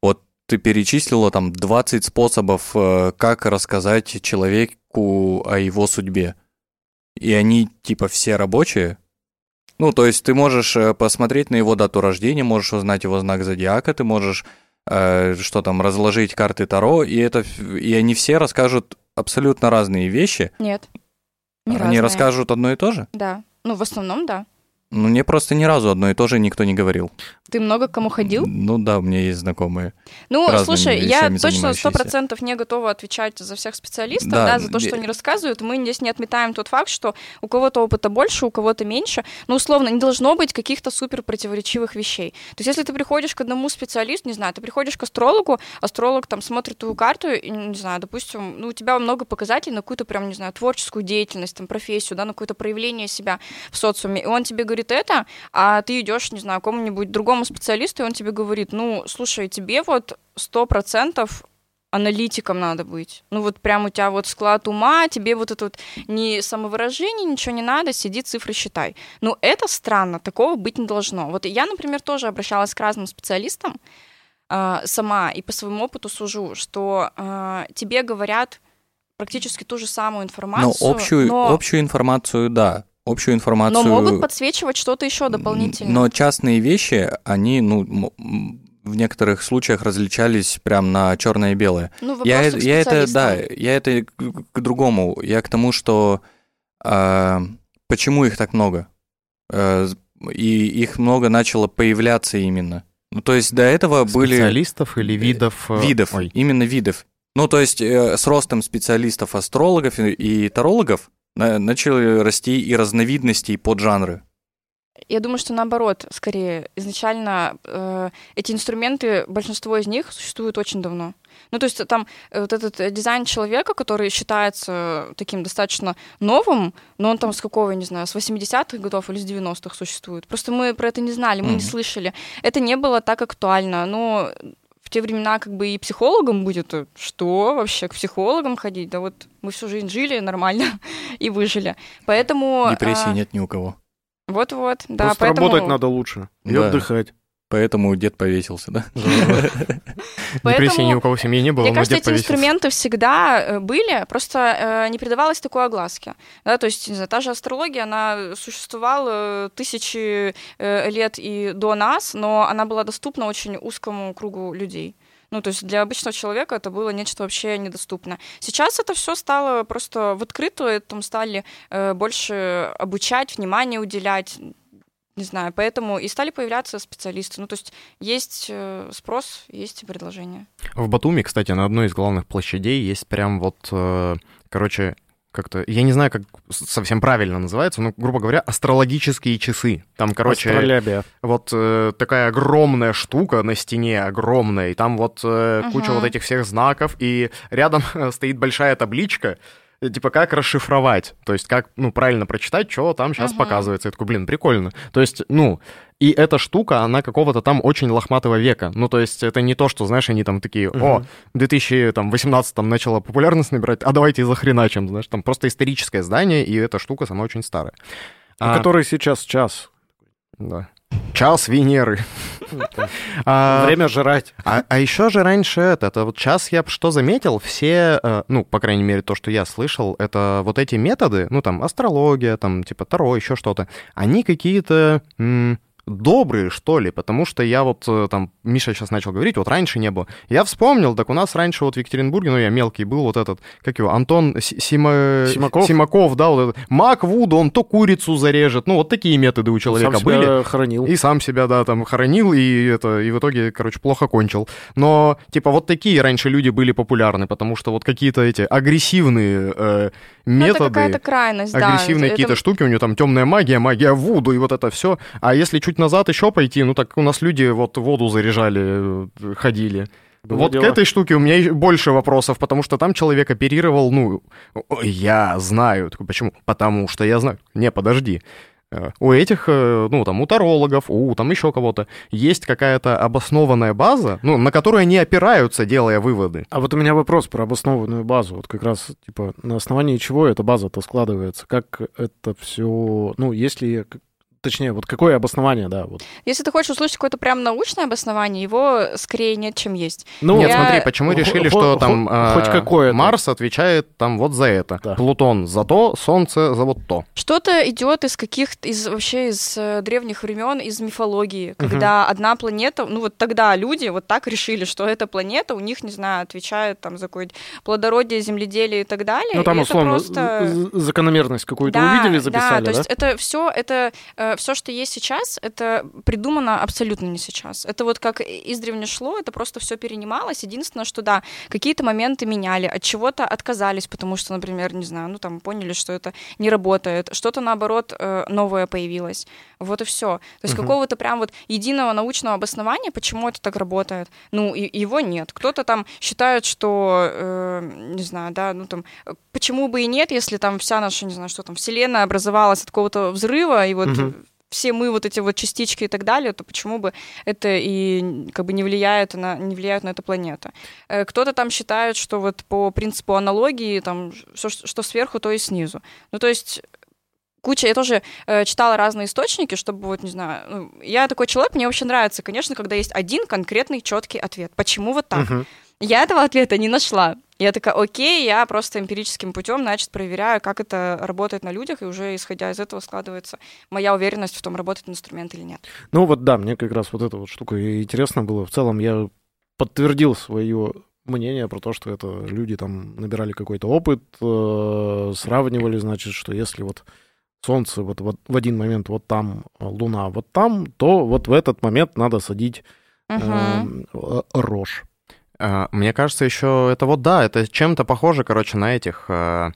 вот ты перечислила там 20 способов, э, как рассказать человеку о его судьбе. И они типа все рабочие. Ну, то есть ты можешь э, посмотреть на его дату рождения, можешь узнать его знак зодиака, ты можешь э, что там, разложить карты Таро, и, это, и они все расскажут абсолютно разные вещи. Нет. Они разные. расскажут одно и то же? Да. Ну, в основном, да. Ну, мне просто ни разу одно и то же никто не говорил. Ты много к кому ходил? Ну да, у меня есть знакомые. Ну, слушай, я точно сто процентов не готова отвечать за всех специалистов, Да, да, за то, что они рассказывают. Мы здесь не отметаем тот факт, что у кого-то опыта больше, у кого-то меньше. Но, условно, не должно быть каких-то супер противоречивых вещей. То есть, если ты приходишь к одному специалисту, не знаю, ты приходишь к астрологу, астролог там смотрит твою карту, и, не знаю, допустим, ну, у тебя много показателей на какую-то прям, не знаю, творческую деятельность, там, профессию, да, на какое-то проявление себя в социуме. И он тебе говорит это, а ты идешь, не знаю, к какому-нибудь другому специалисту, и он тебе говорит, ну, слушай, тебе вот сто процентов аналитиком надо быть. Ну вот прям у тебя вот склад ума, тебе вот это вот ни самовыражение, ничего не надо, сиди, цифры считай. Ну это странно, такого быть не должно. Вот я, например, тоже обращалась к разным специалистам а, сама и по своему опыту сужу, что а, тебе говорят практически ту же самую Но информацию, общую, но, общую информацию, да. Общую информацию... но могут подсвечивать что-то еще дополнительно. Но частные вещи, они, ну, в некоторых случаях различались прям на черное и белое. Ну, вопрос Я, к я это, да, я это к, к другому. Я к тому, что а, почему их так много? Э, и их много начало появляться именно. Ну, то есть до этого были Специалистов или видов? э, видов, Ой. именно видов. Ну, то есть э, с ростом специалистов, астрологов и, и тарологов начали расти и разновидности, и поджанры. Я думаю, что наоборот, скорее, изначально э, эти инструменты, большинство из них существуют очень давно. Ну, то есть там э, вот этот э, дизайн человека, который считается таким достаточно новым, но он там с какого, я не знаю, с 80-х годов или с 90-х существует. Просто мы про это не знали, мы не Мгм. слышали. Это не было так актуально, но те времена как бы и психологом будет, э, что вообще, к психологам ходить? Да вот мы всю жизнь жили нормально и выжили. Поэтому... Депрессии а, нет ни у кого. Вот-вот, да, Просто поэтому... работать надо лучше и Да. отдыхать. Поэтому дед повесился, да? Депрессии Поэтому, ни у кого в семье не было, Мне кажется, эти инструменты всегда э, были, просто э, не придавалось такой огласки. Да, то есть, не знаю, та же астрология, она существовала тысячи э, лет и до нас, но она была доступна очень узкому кругу людей. Ну, то есть для обычного человека это было нечто вообще недоступно. Сейчас это все стало просто в открытую, там стали э, больше обучать, внимание уделять, не знаю, поэтому и стали появляться специалисты. Ну, то есть есть э, спрос, есть и предложение. В Батуми, кстати, на одной из главных площадей есть прям вот, э, короче, как-то, я не знаю, как совсем правильно называется, но, грубо говоря, астрологические часы. Там, короче, Астролябия. вот э, такая огромная штука на стене, огромная, и там вот э, куча Мгм. вот этих всех знаков, и рядом стоит большая табличка, типа, как расшифровать, то есть как, ну, правильно прочитать, что там сейчас Мгм. показывается. Я такой, блин, прикольно. То есть, ну, и эта штука, она какого-то там очень лохматого века. Ну, то есть это не то, что, знаешь, они там такие, о, в 2018 начала популярность набирать, а давайте и захреначим, знаешь, там просто историческое здание, и эта штука сама очень старая. А А, который сейчас час. да. Час Венеры. А, Время жрать. А, а еще же раньше это, это вот сейчас я что заметил, все, э, ну, по крайней мере, то, что я слышал, это вот эти методы, ну, там, астрология, там, типа, Таро, еще что-то, они какие-то... добрые, что ли, потому что я вот э, там, Миша сейчас начал говорить, вот раньше не было. Я вспомнил, так у нас раньше вот в Екатеринбурге, ну я мелкий был, вот этот, как его, Антон Си- Сима- Симаков? Симаков, да, вот этот. Мак Вуду, он то курицу зарежет, ну вот такие методы у человека Сам были. себя хоронил. И сам себя, да, там хоронил, и это, и в итоге, короче, плохо кончил. Но, типа, вот такие раньше люди были популярны, потому что вот какие-то эти агрессивные э, Ну, это методы, какая-то крайность, да. агрессивные Это- какие-то штуки, у него там темная магия, магия Вуду, и вот это все. А если чуть назад еще пойти, ну так у нас люди вот воду заряжали, э, ходили. Было вот дело. к этой штуке у меня больше вопросов, потому что там человек оперировал, ну, «Ой, я знаю. Такой, почему? Потому что я знаю. Не, подожди. У этих, э, ну, там, у тарологов, у там еще кого-то есть какая-то обоснованная база, ну, на которую они опираются, делая выводы. А вот у меня вопрос про обоснованную базу. Вот как раз, типа, на основании чего эта база-то складывается? Как это все... Ну, если... Точнее, вот какое обоснование, да, вот. Если ты хочешь услышать какое-то прям научное обоснование, его скорее нет, чем есть. Ну, Нет, я- смотри, почему решили, что там э, хоть какое-то. Марс отвечает там вот за это, Да. Плутон за то, Солнце за вот то. Что-то идет из каких-то, из вообще из э, древних времен, из мифологии, когда одна планета, ну вот тогда люди вот так решили, что эта планета у них, не знаю, отвечает там за какое-то плодородие, земледелие и так далее. Ну, там, условно, просто... закономерность какую-то Да, увидели, записали, да? да? то есть это все, это все, что есть сейчас, это придумано абсолютно не сейчас. Это вот как издревле шло, это просто все перенималось. Единственное, что да, какие-то моменты меняли, от чего-то отказались, потому что, например, не знаю, ну там поняли, что это не работает, что-то наоборот э, новое появилось. Вот и все. То есть Мгм. какого-то прям вот единого научного обоснования, почему это так работает, ну и его нет. Кто-то там считает, что, э, не знаю, да, ну там, э, почему бы и нет, если там вся наша, не знаю, что там, вселенная образовалась от какого-то взрыва, и вот Мгм. Все мы вот эти вот частички и так далее, то почему бы это и как бы не влияет на не влияет на эту планету? Э, Кто-то там считает, что вот по принципу аналогии там все, что сверху, то и снизу. Ну то есть куча, я тоже э, читала разные источники, чтобы вот, не знаю, ну, я такой человек, мне вообще нравится, конечно, когда есть один конкретный четкий ответ. Почему вот так? Мгм. Я этого ответа не нашла. Я такая, окей, я просто эмпирическим путем, значит, проверяю, как это работает на людях, и уже исходя из этого складывается моя уверенность в том, работает инструмент или нет. Ну вот да, мне как раз вот эта вот штука и интересно было. В целом я подтвердил свое мнение про то, что это люди там набирали какой-то опыт, э, сравнивали, значит, что если вот Солнце вот, вот в один момент вот там, а Луна вот там, то вот в этот момент надо садить эм, э, рожь. А, Мне кажется, еще это вот да, это чем-то похоже, короче, на этих. а,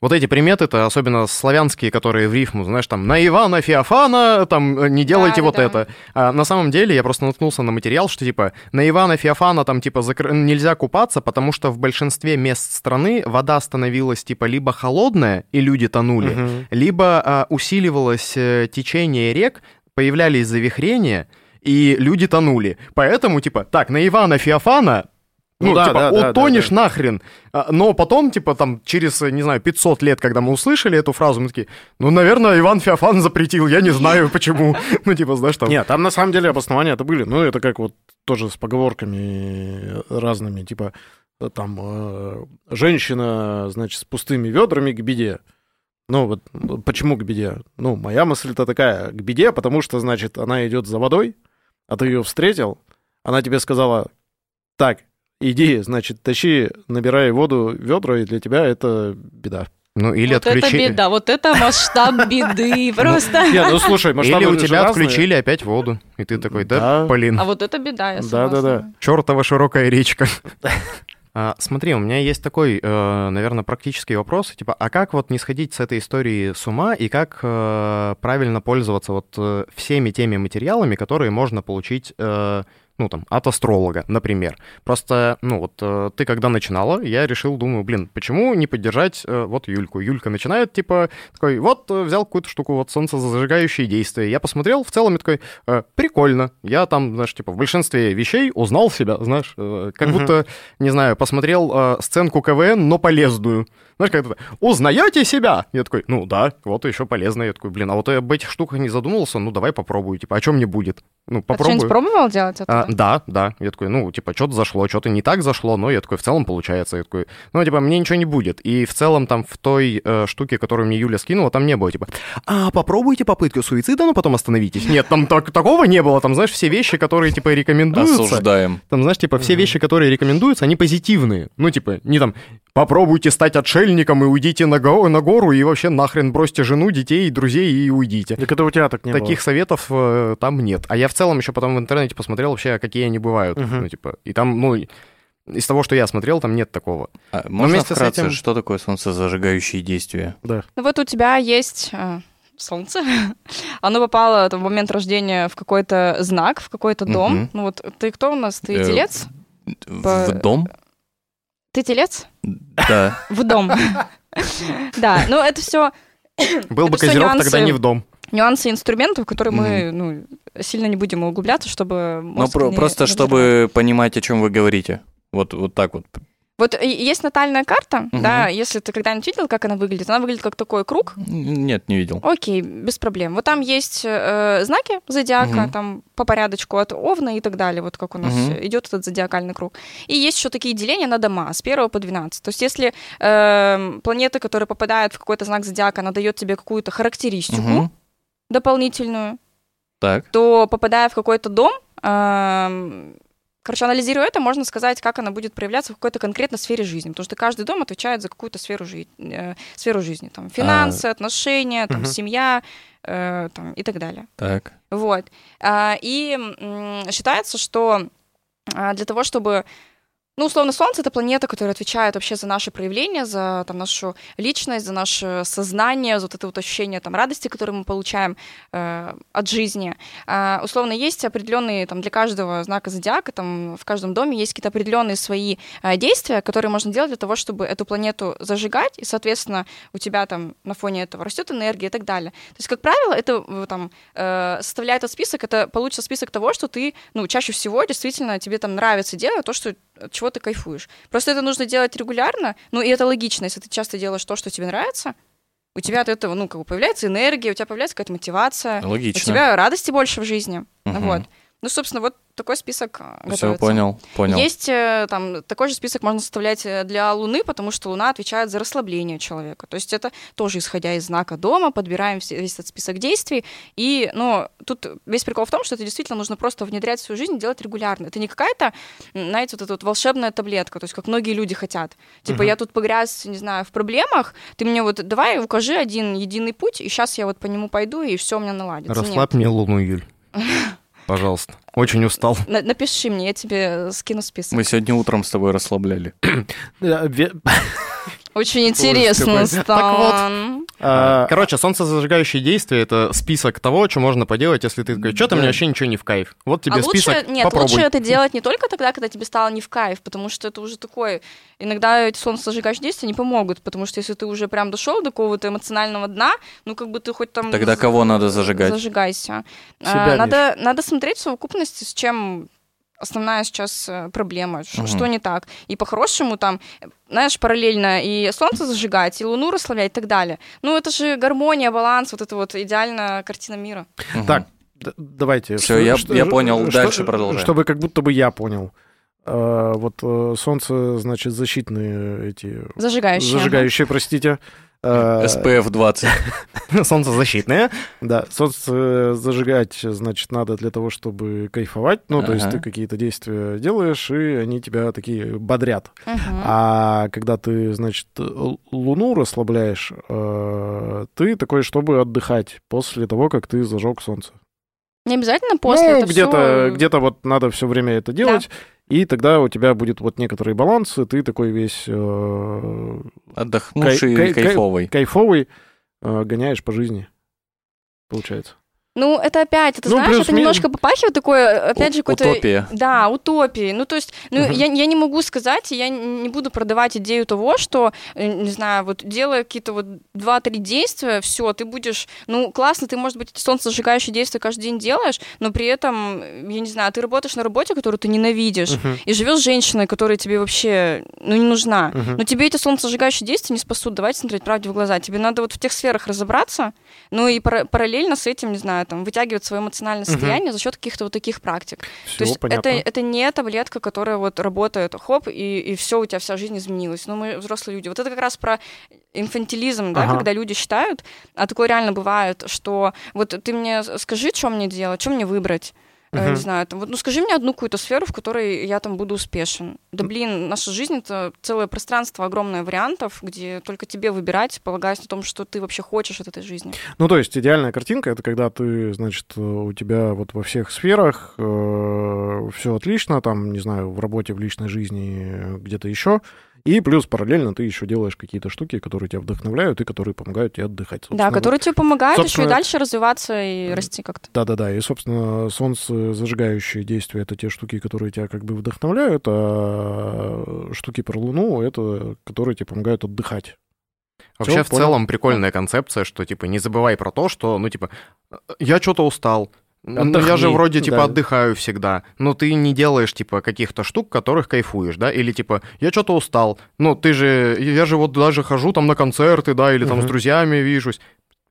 Вот эти приметы-то, особенно славянские, которые в рифму, знаешь, там, на Ивана Феофана, там, э, не делайте Да, вот да. это. А на самом деле я просто наткнулся на материал, что, типа, на Ивана Феофана, там, типа, закр- нельзя купаться, потому что в большинстве мест страны вода становилась, типа, либо холодная, и люди тонули, Мгм. либо а, усиливалось э, течение рек, появлялись завихрения, и люди тонули. Поэтому, типа, так, на Ивана Феофана, Ну ну, да, типа, да, да, утонешь да, нахрен. А, Но потом, типа, там, через, не знаю, 500 лет, когда мы услышали эту фразу, мы такие, ну, наверное, Иван Феофан запретил, я не знаю почему. Ну, типа, знаешь, там... Нет, там на самом деле обоснования это были. Ну, это как вот тоже с поговорками разными, типа там э, женщина, значит, с пустыми ведрами к беде. Ну, вот почему к беде? Ну, моя мысль-то такая, к беде, потому что, значит, она идет за водой, а ты ее встретил, она тебе сказала, так, иди, значит, тащи, набирай воду, ведра, и для тебя это беда. Ну, или вот это отключили... беда, вот это масштаб беды просто. Не, ну слушай, масштабы Или у тебя разные. отключили опять воду, и ты такой, да, Да. блин. А вот это беда, я Да-да-да. согласна. Чертова широкая речка. А, Смотри, у меня есть такой, наверное, практический вопрос. Типа, а как вот не сходить с этой истории с ума и как э, правильно пользоваться вот э, всеми теми материалами, которые можно получить, э, ну, там, от астролога, например. Просто, ну, вот э, ты когда начинала, я решил, думаю, блин, почему не поддержать э, вот Юльку? Юлька начинает, типа, такой, вот, э, взял какую-то штуку, вот, солнцезажигающие действия. Я посмотрел, в целом, и такой, прикольно. Я там, знаешь, типа, в большинстве вещей узнал себя, знаешь, как будто, не знаю, посмотрел сценку КВН, но полезную. Знаешь, как это, узнаете себя? Я такой, ну да, вот еще полезно. Я такой, блин, а вот я об этих штуках не задумывался, ну давай попробую, типа, о чем мне будет? Ну, А ты попробую. что-нибудь пробовал делать это? А, да, да. Я такой, ну, типа, что-то зашло, что-то не так зашло, но я такой, в целом получается. Я такой, ну, типа, мне ничего не будет. И в целом там в той э, штуке, которую мне Юля скинула, там не было, типа, а, попробуйте попытку суицида, но потом остановитесь. Нет, там так, такого не было. Там, знаешь, все вещи, которые, типа, рекомендуются. Осуждаем. Там, знаешь, типа, все вещи, которые рекомендуются, они позитивные. Ну, типа, не там, попробуйте стать отшельником и уйдите на, го- на гору, и вообще нахрен бросьте жену, детей, друзей и уйдите. Так это у тебя так не Таких советов э, там нет. А я в целом еще потом в интернете посмотрел вообще, какие они бывают. Мгм. Ну, типа, и там, ну, из того, что я смотрел, там нет такого. А можно вместе с вкратце, этим- что такое солнцезажигающие действия? было. Да. Ну вот у тебя есть э, солнце, оно попало там, в момент рождения в какой-то знак, в какой-то дом. Мгм. Ну вот ты кто у нас? Ты Э, телец? По- В дом? Ты телец? Да. В дом. Да, ну это все Был бы козерог, тогда не в дом. нюансы инструментов, которые мы ну, сильно не будем углубляться, чтобы Ну, про- просто чтобы понимать, о чем вы говорите. Вот, вот так вот. Вот и- есть натальная карта, Мгм. да, если ты когда-нибудь видел, как она выглядит, она выглядит как такой круг, Нет, не видел. Окей, без проблем. Вот там есть э, знаки зодиака, Мгм. там по порядочку от Овна и так далее, вот как у нас Мгм. идет этот зодиакальный круг. И есть еще такие деления на дома с 1 по 12. То есть если э, планета, которая попадает в какой-то знак зодиака, она дает тебе какую-то характеристику Мгм. дополнительную, Так. то попадая в какой-то дом, эм, короче, анализируя это, можно сказать, как она будет проявляться в какой-то конкретной сфере жизни, потому что каждый дом отвечает за какую-то сферу, жи- э, сферу жизни, там, финансы, отношения, там, Мгм. семья э, там, и так далее. Так. Вот. А, И считается, что а, для того, чтобы ну, условно, Солнце — это планета, которая отвечает вообще за наши проявления, за там, нашу личность, за наше сознание, за вот это вот ощущение там, радости, которое мы получаем э, от жизни. А, условно, есть определенные там, для каждого знака зодиака, там, в каждом доме есть какие-то определенные свои э, действия, которые можно делать для того, чтобы эту планету зажигать, и, соответственно, у тебя там на фоне этого растет энергия и так далее. То есть, как правило, это э, там, э, составляя этот список, это получится список того, что ты, ну, чаще всего действительно тебе там нравится делать то, что от чего ты кайфуешь. Просто это нужно делать регулярно, ну и это логично, если ты часто делаешь то, что тебе нравится, у тебя от этого, ну, как бы появляется энергия, у тебя появляется какая-то мотивация, у Логично. тебя радости больше в жизни. Мгм. Вот. Ну, собственно, вот такой список э, Все, готовится. понял, понял. Есть э, там такой же список можно составлять э, для Луны, потому что Луна отвечает за расслабление человека. То есть это тоже исходя из знака дома, подбираем все- весь этот список действий. И, ну, тут весь прикол в том, что это действительно нужно просто внедрять в свою жизнь, делать регулярно. Это не какая-то, знаете, вот эта вот волшебная таблетка, то есть как многие люди хотят. Типа Мгм. я тут погряз, не знаю, в проблемах, ты мне вот давай укажи один единый путь, и сейчас я вот по нему пойду, и все у меня наладится. Нет. Расслабь мне луну, Юль. Пожалуйста. Очень устал. На- напиши мне, я тебе скину список. Мы сегодня утром с тобой расслабляли. Очень интересно стало. А, Короче, солнцезажигающие действия — это список того, что можно поделать, если ты такой, что-то Да. мне вообще ничего не в кайф. Вот тебе а лучше, список, нет, попробуй. лучше это делать не только тогда, когда тебе стало не в кайф, потому что это уже такое. Иногда эти солнцезажигающие действия не помогут, потому что если ты уже прям дошел до какого-то эмоционального дна, ну как бы ты хоть там Тогда кого надо зажигать? Зажигайся. А, Себя, надо, надо смотреть в совокупности, с чем основная сейчас э, проблема, Мгм. что не так. И по-хорошему там, знаешь, параллельно и солнце зажигать, и луну расслаблять и так далее. Ну это же гармония, баланс, вот это вот идеальная картина мира. Мгм. Так, д- давайте. Всё, я- я понял, дальше продолжаем. Чтобы как будто бы я понял. А, Вот э, солнце, значит, защитные эти... Зажигающая. Зажигающие, простите. А, SPF 20. Солнцезащитные. Да, солнце зажигать, значит, надо для того, чтобы кайфовать. Ну, то есть ты какие-то действия делаешь, и они тебя такие бодрят. А когда ты, значит, луну расслабляешь, э, ты такой, чтобы отдыхать после того, как ты зажег солнце. Не обязательно после. ну, где-то, всё- где-то вот надо все время это делать, и тогда у тебя будет вот некоторый баланс, и ты такой весь э, Отдохнувший Кай- кай- кайфовый. кайфовый э, гоняешь по жизни, получается. Ну, это опять, это Ну, знаешь, плюс это ми- немножко попахивает такое, опять же, какой-то... Утопия. Да, утопии. Ну, то есть, ну, я, я не могу сказать, и я не буду продавать идею того, что, э, не знаю, вот делая какие-то вот два-три действия, все, ты будешь, ну, классно, ты, может быть, эти солнцезажигающие действия каждый день делаешь, но при этом, э, я не знаю, ты работаешь на работе, которую ты ненавидишь, Мгм. и живешь с женщиной, которая тебе вообще, ну, не нужна. Мгм. Но тебе эти солнцезажигающие действия не спасут. Давайте смотреть правде в глаза. Тебе надо вот в тех сферах разобраться, ну и пара- параллельно с этим, не знаю, там, вытягивать свое эмоциональное состояние за счет каких-то вот таких практик. Всё То есть понятно. это, это не таблетка, которая вот работает, хоп, и, и все, у тебя вся жизнь изменилась. Ну, мы взрослые люди. Вот это как раз про инфантилизм, да, Ага. когда люди считают, а такое реально бывает, что вот ты мне скажи, что мне делать, что мне выбрать. Э, Мгм. Не знаю, там, вот, ну скажи мне одну какую-то сферу, в которой я там буду успешен. Да блин, наша жизнь это целое пространство огромное вариантов, где только тебе выбирать, полагаясь на том, что ты вообще хочешь от этой жизни. Ну, то есть идеальная картинка это когда ты, значит, э, у тебя вот во всех сферах все отлично, там, не знаю, в работе, в личной жизни, э, где-то еще. И плюс параллельно ты еще делаешь какие-то штуки, которые тебя вдохновляют и которые помогают тебе отдыхать. да, которые тебе помогают еще собственно, и дальше развиваться и М. расти как-то. Да-да-да, и, собственно, солнце зажигающие действия — это те штуки, которые тебя как бы вдохновляют, а штуки про Луну — это которые тебе помогают отдыхать. Вообще, Всё, в понял. целом, прикольная концепция, что, типа, не забывай про то, что, ну, типа, я что-то устал, ну, я же Отдохни, вроде, типа, да. отдыхаю всегда, но ты не делаешь, типа, каких-то штук, которых кайфуешь, да, или, типа, я что-то устал, ну, ты же, я же вот даже хожу там на концерты, да, или там с Мгм. друзьями вижусь,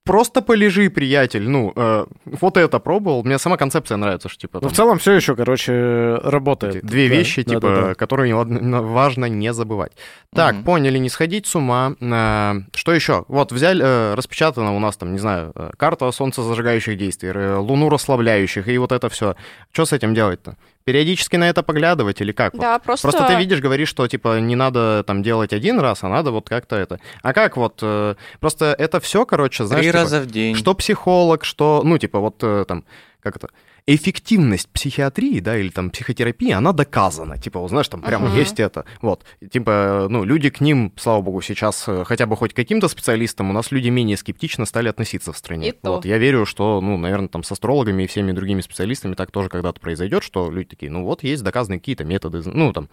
Просто полежи, приятель. Ну, э, вот это пробовал. Мне сама концепция нравится, что типа. Ну, там в целом все еще, короче, работает. две Да, вещи, да, типа, да, да. которые важно не забывать. Так, Мгм. поняли, не сходить с ума. А, что еще? Вот взяли, э, распечатана у нас там, не знаю, э, карта солнцезажигающих действий, э, луну расслабляющих, и вот это все. Что с этим делать-то? Периодически на это поглядывать или как? Вот? Да, просто... Просто ты видишь, говоришь, что типа не надо там делать один раз, а надо вот как-то это. А как вот? э, просто это все, короче, знаешь, Три типа, раза в день. что психолог, что, ну, типа, вот э, там, как это, эффективность психиатрии, да, или там психотерапии, она доказана. Типа, вот, знаешь, там прямо Мгм. есть это. Вот. Типа, ну, люди к ним, слава богу, сейчас э, хотя бы хоть каким-то специалистам, у нас люди менее скептично стали относиться в стране. И то. Вот. Я верю, что, ну, наверное, там с астрологами и всеми другими специалистами так тоже когда-то произойдет, что люди такие, ну, вот есть доказанные какие-то методы, ну, там,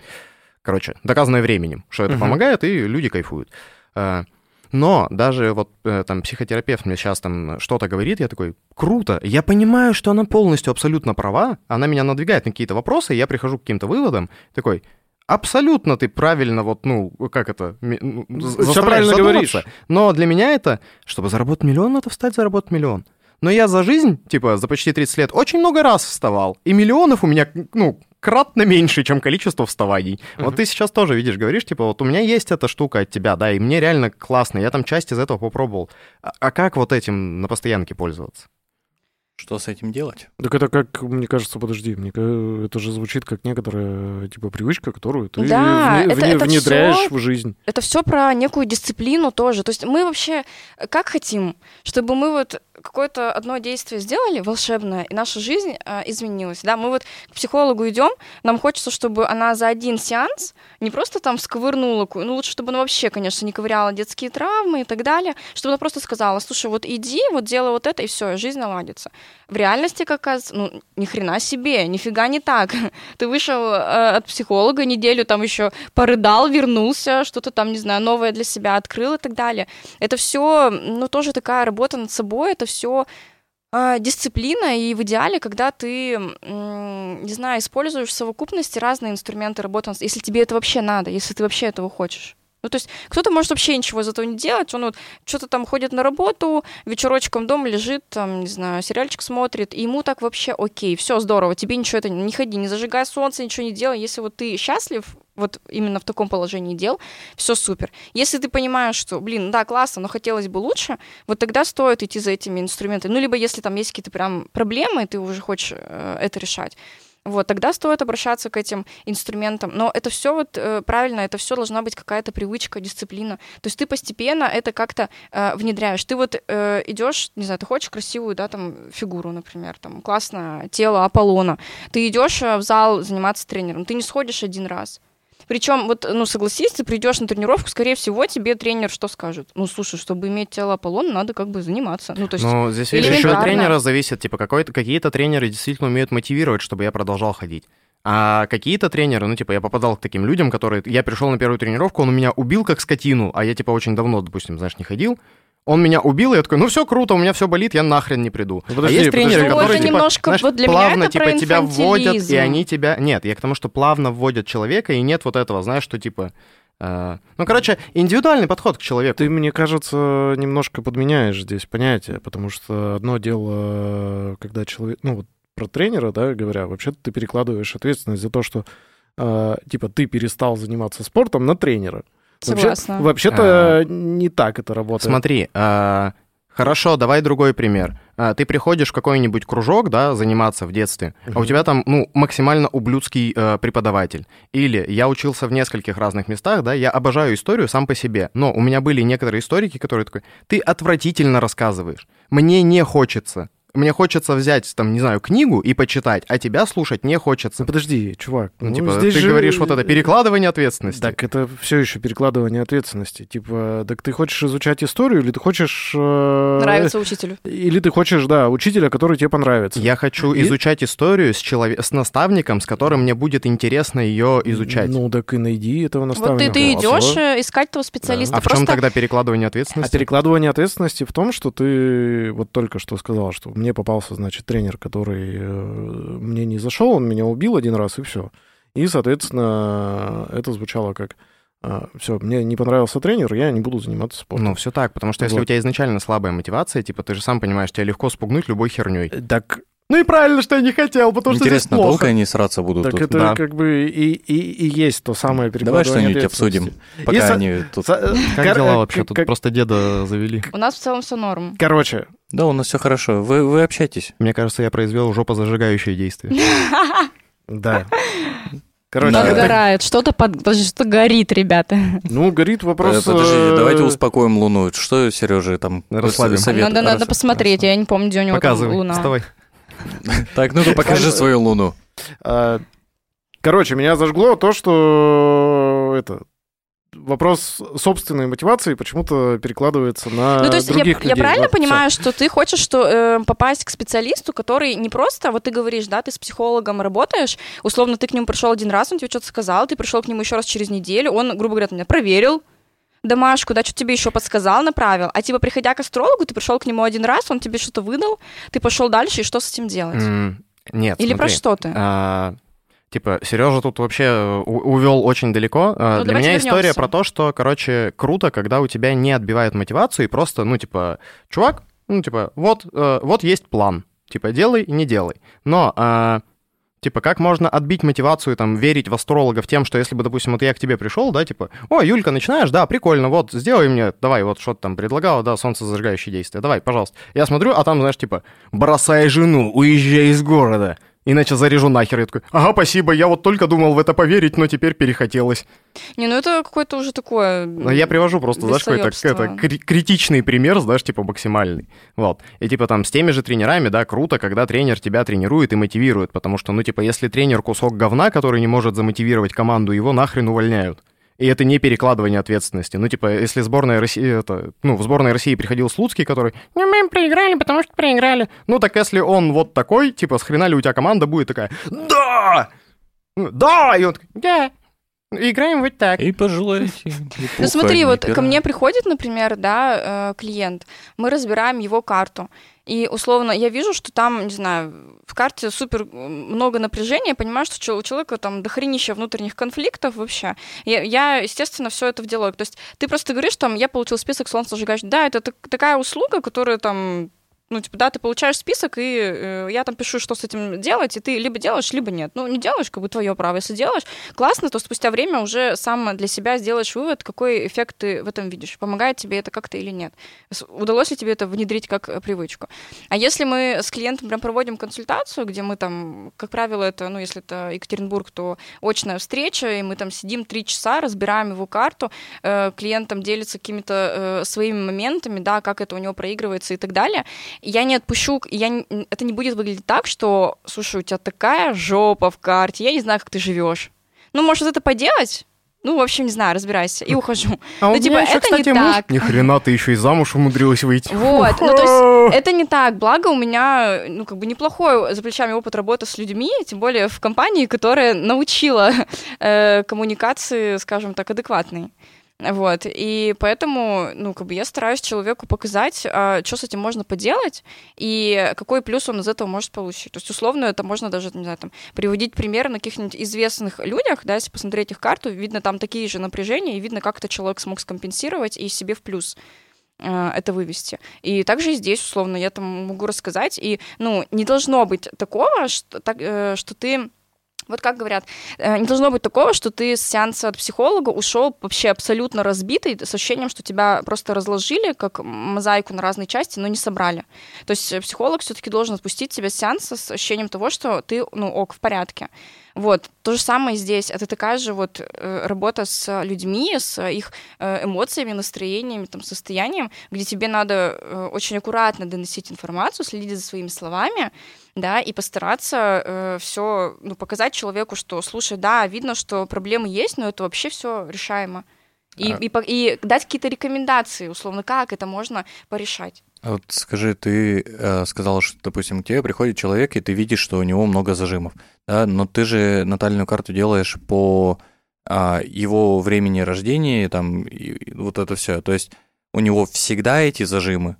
короче, доказанное временем, что это Мгм. помогает, и люди кайфуют. Но даже вот э, там психотерапевт мне сейчас там что-то говорит, я такой, круто, я понимаю, что она полностью абсолютно права, она меня надвигает на какие-то вопросы, и я прихожу к каким-то выводам, такой, абсолютно ты правильно вот, ну, как это, ну, заставляешь правильно говоришь. Но для меня это, чтобы заработать миллион, надо встать, заработать миллион. Но я за жизнь, типа, за почти 30 лет очень много раз вставал. И миллионов у меня, ну, кратно меньше, чем количество вставаний. Вот ты сейчас тоже видишь, говоришь, типа, вот у меня есть эта штука от тебя, да, и мне реально классно, я там часть из этого попробовал. А, а как вот этим на постоянке пользоваться? Что с этим делать? Так это как, мне кажется, подожди, мне это же звучит как некоторая типа привычка, которую ты Да, вне- это- вне- это внедряешь всё- в жизнь. Это все про некую дисциплину тоже. То есть мы вообще как хотим, чтобы мы вот какое-то одно действие сделали волшебное, и наша жизнь э, изменилась. Да, мы вот к психологу идем, нам хочется, чтобы она за один сеанс не просто там сковырнула, ну лучше, чтобы она вообще, конечно, не ковыряла детские травмы и так далее, чтобы она просто сказала, слушай, вот иди, вот делай вот это, и все, жизнь наладится. В реальности, как оказывается, ну, ни хрена себе, нифига не так. Ты вышел э, от психолога, неделю там еще порыдал, вернулся, что-то там, не знаю, новое для себя открыл и так далее. Это все, ну, тоже такая работа над собой, это все дисциплина, и в идеале, когда ты, не знаю, используешь в совокупности разные инструменты работы, если тебе это вообще надо, если ты вообще этого хочешь. Ну, то есть кто-то может вообще ничего из этого не делать, он вот что-то там ходит на работу, вечерочком дома лежит, там, не знаю, сериальчик смотрит, и ему так вообще окей, все здорово, тебе ничего это не ходи, не зажигай солнце, ничего не делай, если вот ты счастлив, вот именно в таком положении дел, все супер. Если ты понимаешь, что, блин, да, классно, но хотелось бы лучше, вот тогда стоит идти за этими инструментами. Ну, либо если там есть какие-то прям проблемы, и ты уже хочешь э, это решать, вот, тогда стоит обращаться к этим инструментам. Но это все вот э, правильно, это все должна быть какая-то привычка, дисциплина. То есть ты постепенно это как-то э, внедряешь. Ты вот э, идешь, не знаю, ты хочешь красивую, да, там, фигуру, например, там, классное тело Аполлона. Ты идешь э, в зал заниматься тренером, ты не сходишь один раз. Причем, вот, ну, согласись, ты придешь на тренировку, скорее всего, тебе тренер что скажет? Ну, слушай, чтобы иметь тело Аполлона, надо как бы заниматься. Ну, то есть, Ну, здесь видишь, еще от тренера зависит, типа, какие-то тренеры действительно умеют мотивировать, чтобы я продолжал ходить. А какие-то тренеры, ну, типа, я попадал к таким людям, которые... Я пришел на первую тренировку, он меня убил как скотину, а я, типа, очень давно, допустим, знаешь, не ходил. Он меня убил, и я такой, ну все круто, у меня все болит, я нахрен не приду. Ну, подожди, а есть подожди. тренеры, Ну, которые, это типа, немножко- знаешь, вот для меня плавно, это типа, про тебя вводят, и они тебя... Нет, я к тому, что плавно вводят человека, и нет вот этого, знаешь, что, типа... э, Ну, короче, индивидуальный подход к человеку. Ты, мне кажется, немножко подменяешь здесь понятие, потому что одно дело, когда человек, ну вот про тренера, да, говоря, вообще-то ты перекладываешь ответственность за то, что э, типа ты перестал заниматься спортом на тренера. Вообще- Согласна. Вообще-то не так это работает. Смотри, а, хорошо, давай другой пример. А, Ты приходишь в какой-нибудь кружок, да, заниматься в детстве, а у тебя там, ну, максимально ублюдский э, преподаватель. Или я учился в нескольких разных местах, да, я обожаю историю сам по себе, но у меня были некоторые историки, которые такой, ты отвратительно рассказываешь, мне не хочется. Мне хочется взять, там, не знаю, книгу и почитать, а тебя слушать не хочется. Ну подожди, чувак. Ну, ну, типа, здесь ты же- говоришь вот это перекладывание ответственности. Так это все еще перекладывание ответственности. Типа, так ты хочешь изучать историю, или ты хочешь... э, Нравится учителю. Или ты хочешь, да, учителя, который тебе понравится. Я хочу И- изучать историю с, челове- с наставником, с которым мне будет интересно ее изучать. Ну, так и найди этого Вот ты, наставника. ты А идешь всё. э, искать того специалиста. а в чем Просто тогда перекладывание А ответственности? перекладывание ответственности в том, что ты вот только что сказал, что мне попался, значит, тренер, который э, мне не зашел, он меня убил один раз, и все. И, соответственно, это звучало как все, мне не понравился тренер, я не буду заниматься спортом. Ну, все так, потому что если Вот. у тебя изначально слабая мотивация, типа, ты же сам понимаешь, тебя легко спугнуть любой херней. Так, Ну и правильно, что я не хотел, потому Интересно, долго они сраться будут так тут? это да. как бы и, и, и есть то самое Давай перекладывание что-нибудь обсудим, пока И со- они тут... Со- э, Как кор- дела э, вообще? Тут как- просто деда завели. у нас в целом все норм. Короче, Да, у нас все хорошо. Вы, вы общайтесь. Мне кажется, я произвел жопозажигающее действие. да. Короче, так- Подгорает. Что-то под... подожди, что горит, ребята. ну, горит вопрос... Э, Подождите, э, давайте успокоим Луну. Что, Сережа, там Расслабим. совет- надо, надо посмотреть, я не помню, где у него там Показывай, луна. вставай. Так, ну-ка покажи свою Луну. А, Короче, меня зажгло то, что это вопрос собственной мотивации почему-то перекладывается на Ну, то есть я, других я людей. правильно Вот, всё. понимаю, что ты хочешь что, э, попасть к специалисту, который не просто, вот ты говоришь, да, ты с психологом работаешь, условно, ты к нему пришел один раз, он тебе что-то сказал, ты пришел к нему еще раз через неделю, он, грубо говоря, меня проверил, домашку, да, что тебе еще подсказал, направил, а типа, приходя к астрологу, ты пришел к нему один раз, он тебе что-то выдал, ты пошел дальше, и что с этим делать? М, Нет, Или про смотри. что ты? А, Типа, Сережа тут вообще у- увел очень далеко. А, Ну, Для меня история вернемся. про то, что, короче, круто, когда у тебя не отбивают мотивацию, и просто, ну, типа, чувак, ну, типа, вот, э, вот есть план. Типа, делай, не делай. Но, а, типа, как можно отбить мотивацию, там, верить в астрологов тем, что если бы, допустим, вот я к тебе пришел, да, типа, о, Юлька, начинаешь, да, прикольно, вот, сделай мне, давай, вот что ты там предлагала, да, солнцезажигающие действия, давай, пожалуйста. Я смотрю, а там, знаешь, типа, бросай жену, уезжай из города. Иначе зарежу нахер. Я такой, ага, спасибо, я вот только думал в это поверить, но теперь перехотелось. Не, ну это какое-то уже такое... Но я привожу просто, знаешь, какой-то это, кри- критичный пример, знаешь, типа максимальный. Вот. И типа там с теми же тренерами, да, круто, когда тренер тебя тренирует и мотивирует, потому что, ну, типа, если тренер кусок говна, который не может замотивировать команду, его нахрен увольняют. И это не перекладывание ответственности. Ну, типа, если сборная России, это, ну, в сборной России приходил Слуцкий, который, ну, мы проиграли, потому что проиграли. Ну, так если он вот такой, типа, с хрена ли у тебя команда будет такая, да! Ну, Да! И он такой, да, играем вот так. И пожелайте. Ну смотри, вот ко мне приходит, например, да, э, клиент, мы разбираем его карту, и условно я вижу, что там, не знаю, в карте супер много напряжения, я понимаю, что у человека там дохренища внутренних конфликтов вообще. Я, я, естественно, все это в диалог. То есть ты просто говоришь, там, я получил список солнцезажигающих. Да, это так- такая услуга, которая там ну, типа, да, ты получаешь список, и э, я там пишу, что с этим делать, и ты либо делаешь, либо нет. Ну, не делаешь, как бы твое право. Если делаешь, классно, то спустя время уже сам для себя сделаешь вывод, какой эффект ты в этом видишь. Помогает тебе это как-то или нет. Удалось ли тебе это внедрить как э, привычку. А если мы с клиентом прям проводим консультацию, где мы там, как правило, это, ну, если это Екатеринбург, то очная встреча, и мы там сидим три часа, разбираем его карту, э, клиент делится какими-то э, своими моментами, да, как это у него проигрывается и так далее. Я не отпущу, я не- это не будет выглядеть так, что, слушай, у тебя такая жопа в карте, я не знаю, как ты живешь. Ну, может, это поделать, ну, в общем, не знаю, разбирайся, и ухожу. А Ну, типа, еще, это не кстати, муж. так. Ни хрена ты еще и замуж умудрилась выйти. Вот, ну, то есть это не так. Благо у меня, ну, как бы неплохой за плечами опыт работы с людьми, тем более в компании, которая научила э, коммуникации, скажем так, адекватной. Вот, и поэтому, ну, как бы я стараюсь человеку показать, что с этим можно поделать, и какой плюс он из этого может получить. То есть, условно, это можно даже, не знаю, там, приводить примеры на каких-нибудь известных людях, да, если посмотреть их карту, видно там такие же напряжения, и видно, как это человек смог скомпенсировать и себе в плюс э, это вывести. И также и здесь, условно, я там могу рассказать, и, ну, не должно быть такого, что, так, э, что ты вот как говорят, э, не должно быть такого, что ты с сеанса от психолога ушел вообще абсолютно разбитый, с ощущением, что тебя просто разложили, как мозаику на разные части, но не собрали. То есть психолог все-таки должен отпустить тебя с сеанса с ощущением того, что ты, ну, ок, в порядке. Вот, то же самое здесь. Это такая же вот э, работа с людьми, с их э, эмоциями, настроениями, там, состоянием, где тебе надо э, очень аккуратно доносить информацию, следить за своими словами, да, и постараться э, все, ну, показать человеку, что, слушай, да, видно, что проблемы есть, но это вообще все решаемо. И, А- и, по- и дать какие-то рекомендации, условно, как это можно порешать. А Вот скажи, ты э, сказал, что, допустим, к тебе приходит человек, и ты видишь, что у него много зажимов, да, но ты же натальную карту делаешь по а, его времени рождения, там, и- и вот это все. То есть у него всегда эти зажимы?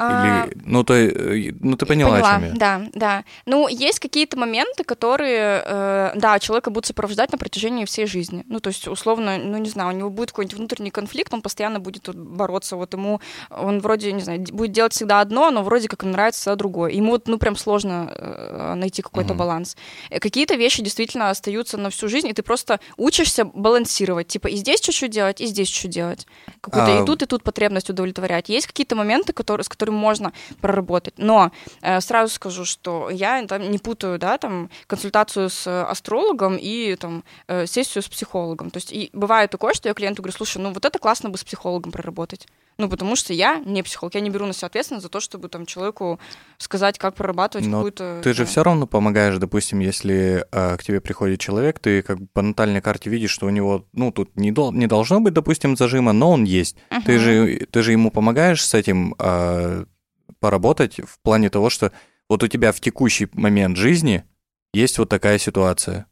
А, Или, ну, то, э, ну, ты поняла, о чем я. Да, да. Ну, есть какие-то моменты, которые, э, да, человека будут сопровождать на протяжении всей жизни. Ну, то есть, условно, ну, не знаю, у него будет какой-нибудь внутренний конфликт, он постоянно будет бороться, вот ему, он вроде, не знаю, будет делать всегда одно, но вроде как ему нравится всегда другое. Ему, вот, ну, прям сложно э, найти какой-то Мгм. баланс. Э, Какие-то вещи действительно остаются на всю жизнь, и ты просто учишься балансировать. Типа, и здесь чуть-чуть делать, и здесь чуть-чуть делать. Какую-то А, и тут, и тут потребность удовлетворять. Есть какие-то моменты, которые, с которыми можно проработать. Но э, сразу скажу, что я там не путаю, да, там консультацию с астрологом и там э, сессию с психологом. То есть и бывает такое, что я клиенту говорю, слушай, ну вот это классно бы с психологом проработать. Ну, потому что я не психолог, я не беру на себя ответственность за то, чтобы там человеку сказать, как прорабатывать Но какую-то... Ты же да. все равно помогаешь, допустим, если э, к тебе приходит человек, ты как бы по натальной карте видишь, что у него, ну, тут не, дол- не должно быть, допустим, зажима, но он есть. Ты Мгм. же, ты же ему помогаешь с этим э, поработать в плане того, что вот у тебя в текущий момент жизни есть вот такая ситуация.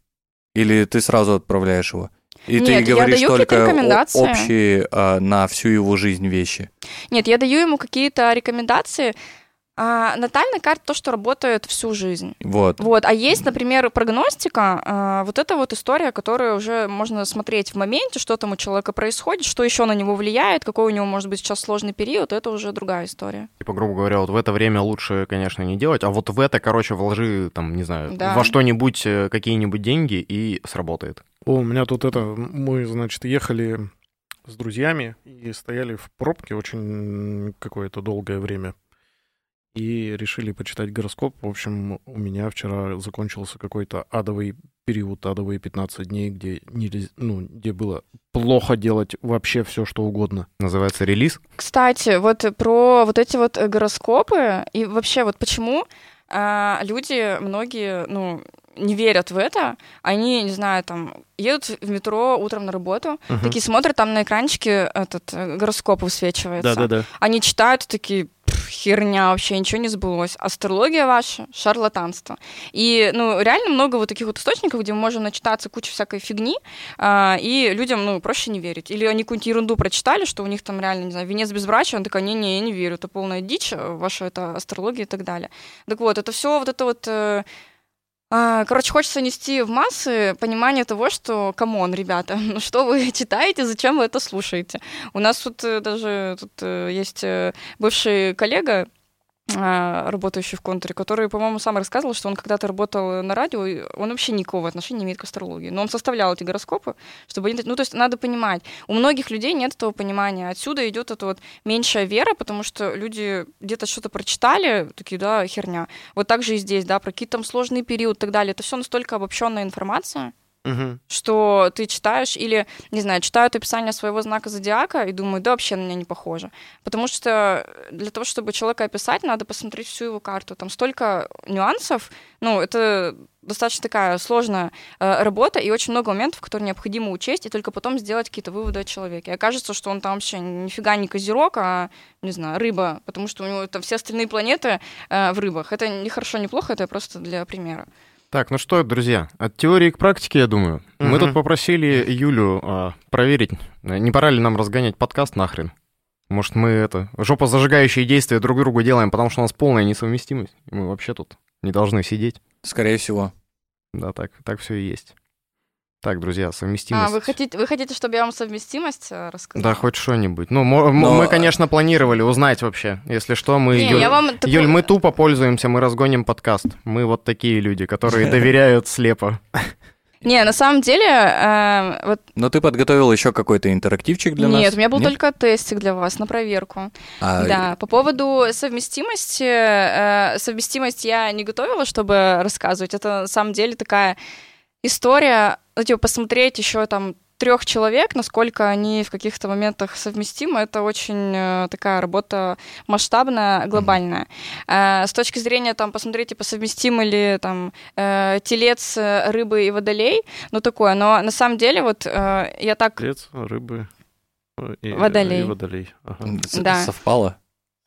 Или ты сразу отправляешь его. И ты Нет, я говоришь только общие а, на всю его жизнь вещи. Нет, я даю ему какие-то рекомендации. А, натальная карта то, что работает всю жизнь. Вот. Вот, а есть, например, прогностика, а, вот это вот история, которую уже можно смотреть в моменте, что там у человека происходит, что еще на него влияет, какой у него может быть сейчас сложный период, это уже другая история. Типа, грубо говоря, вот в это время лучше, конечно, не делать, а вот в это, короче, вложи, там, не знаю, Да. во что-нибудь, э, какие-нибудь деньги, и сработает. О, у меня тут это, мы, значит, ехали с друзьями и стояли в пробке очень какое-то долгое время. И решили почитать гороскоп. В общем, у меня вчера закончился какой-то адовый период, адовые 15 дней, где, нельзя, ну, где было плохо делать вообще все, что угодно. Называется релиз. Кстати, вот про вот эти вот гороскопы и вообще вот почему а, люди, многие, ну, не верят в это, они, не знаю, там, едут в метро утром на работу, Мгм. такие смотрят, там на экранчике этот э, гороскоп высвечивается. Да-да-да. Они читают такие, «Пф, херня, вообще ничего не сбылось. Астрология ваша — шарлатанство. И, ну, реально много вот таких вот источников, где мы можем начитаться кучу всякой фигни, а, и людям, ну, проще не верить. Или они какую-нибудь ерунду прочитали, что у них там реально, не знаю, венец безбрачия, он такой, не-не, я не верю, это полная дичь, э, ваша это астрология и так далее. Так вот, это все вот это вот... а, Короче, хочется нести в массы понимание того, что, come on, ребята, ну что вы читаете, зачем вы это слушаете? У нас тут э, даже тут э, есть э, бывший коллега, работающий в контуре, который, по-моему, сам рассказывал, что он когда-то работал на радио, и он вообще никакого отношения не имеет к астрологии. Но он составлял эти гороскопы, чтобы они... Ну, то есть надо понимать. У многих людей нет этого понимания. Отсюда идет эта вот меньшая вера, потому что люди где-то что-то прочитали, такие, да, херня. Вот так же и здесь, да, про какие-то там сложные периоды и так далее. Это все настолько обобщенная информация, Мгм. что ты читаешь или, не знаю, читают описание своего знака зодиака и думают, да вообще на меня не похоже. Потому что для того, чтобы человека описать, надо посмотреть всю его карту. Там столько нюансов, ну, это достаточно такая сложная э, работа и очень много моментов, которые необходимо учесть, и только потом сделать какие-то выводы о человеке. И окажется, что он там вообще нифига не козерог, а, не знаю, рыба, потому что у него там все остальные планеты э, в рыбах. Это не хорошо, не плохо, это просто для примера. Так, ну что, друзья, от теории к практике, я думаю. Мы Мгм. тут попросили Юлю а, проверить, не пора ли нам разгонять подкаст нахрен. Может, мы это жопозажигающие действия друг другу делаем, потому что у нас полная несовместимость. Мы вообще тут не должны сидеть. Скорее всего. Да, так, так все и есть. Так, друзья, А, совместимость. вы хотите, вы хотите, чтобы я вам совместимость э, рассказала? Да, хоть что-нибудь. Ну, Но- мы, конечно, планировали узнать вообще. Если что, мы... Не, Юль, я вам такой- Юль, мы тупо пользуемся, мы разгоним подкаст. Мы вот такие люди, которые доверяют слепо. Не, на самом деле, э, вот Но ты подготовил еще какой-то интерактивчик для нас? нет, у меня был Нет? только тестик для вас на проверку. А, Да, по поводу совместимости, э, совместимость я не готовила, чтобы рассказывать. Это на самом деле такая история, ну, типа, посмотреть еще там трех человек, насколько они в каких-то моментах совместимы, это очень э, такая работа масштабная, глобальная. Э, с точки зрения там посмотреть, типа, совместимы ли там э, телец, э, рыбы и водолей, ну такое. Но на самом деле вот э, я так Телец, рыбы э, и, Водолей. и водолей. Ага. да. Совпало?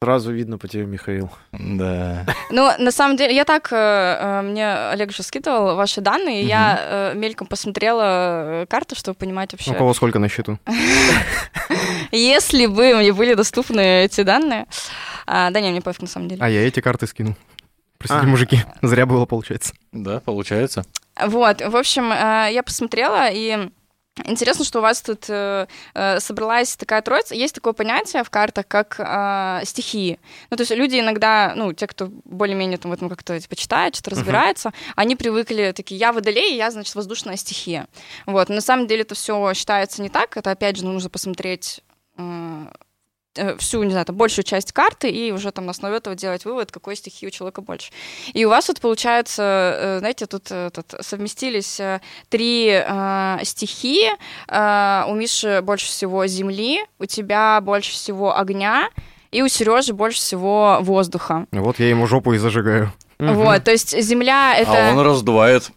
Сразу видно по тебе, Михаил. Да. Ну, на самом деле, я так, э, э, мне Олег же скидывал ваши данные, и я э, мельком посмотрела карту, чтобы понимать вообще, У кого сколько на счету? если бы мне были доступны эти данные. А, да не, мне пофиг на самом деле. А я эти карты скинул. Простите, А. мужики, зря было, получается. Да, получается. Вот, в общем, я посмотрела, и интересно, что у вас тут э, э, собралась такая троица. Есть такое понятие в картах, как э, стихии. Ну, то есть люди иногда, ну, те, кто более-менее там в этом как-то типа читает, что-то разбирается, они привыкли такие, я водолей, я, значит, воздушная стихия. Вот, но на самом деле это все считается не так. Это, опять же, нужно посмотреть э, всю, не знаю, там, большую часть карты и уже там на основе этого делать вывод, какой стихии у человека больше. И у вас вот получается, э, знаете, тут, э, тут совместились э, три э, стихии. Э, у Миши больше всего земли, у тебя больше всего огня, и у Сережи больше всего воздуха. Вот я ему жопу и зажигаю. Вот, то есть земля это... А он раздувает.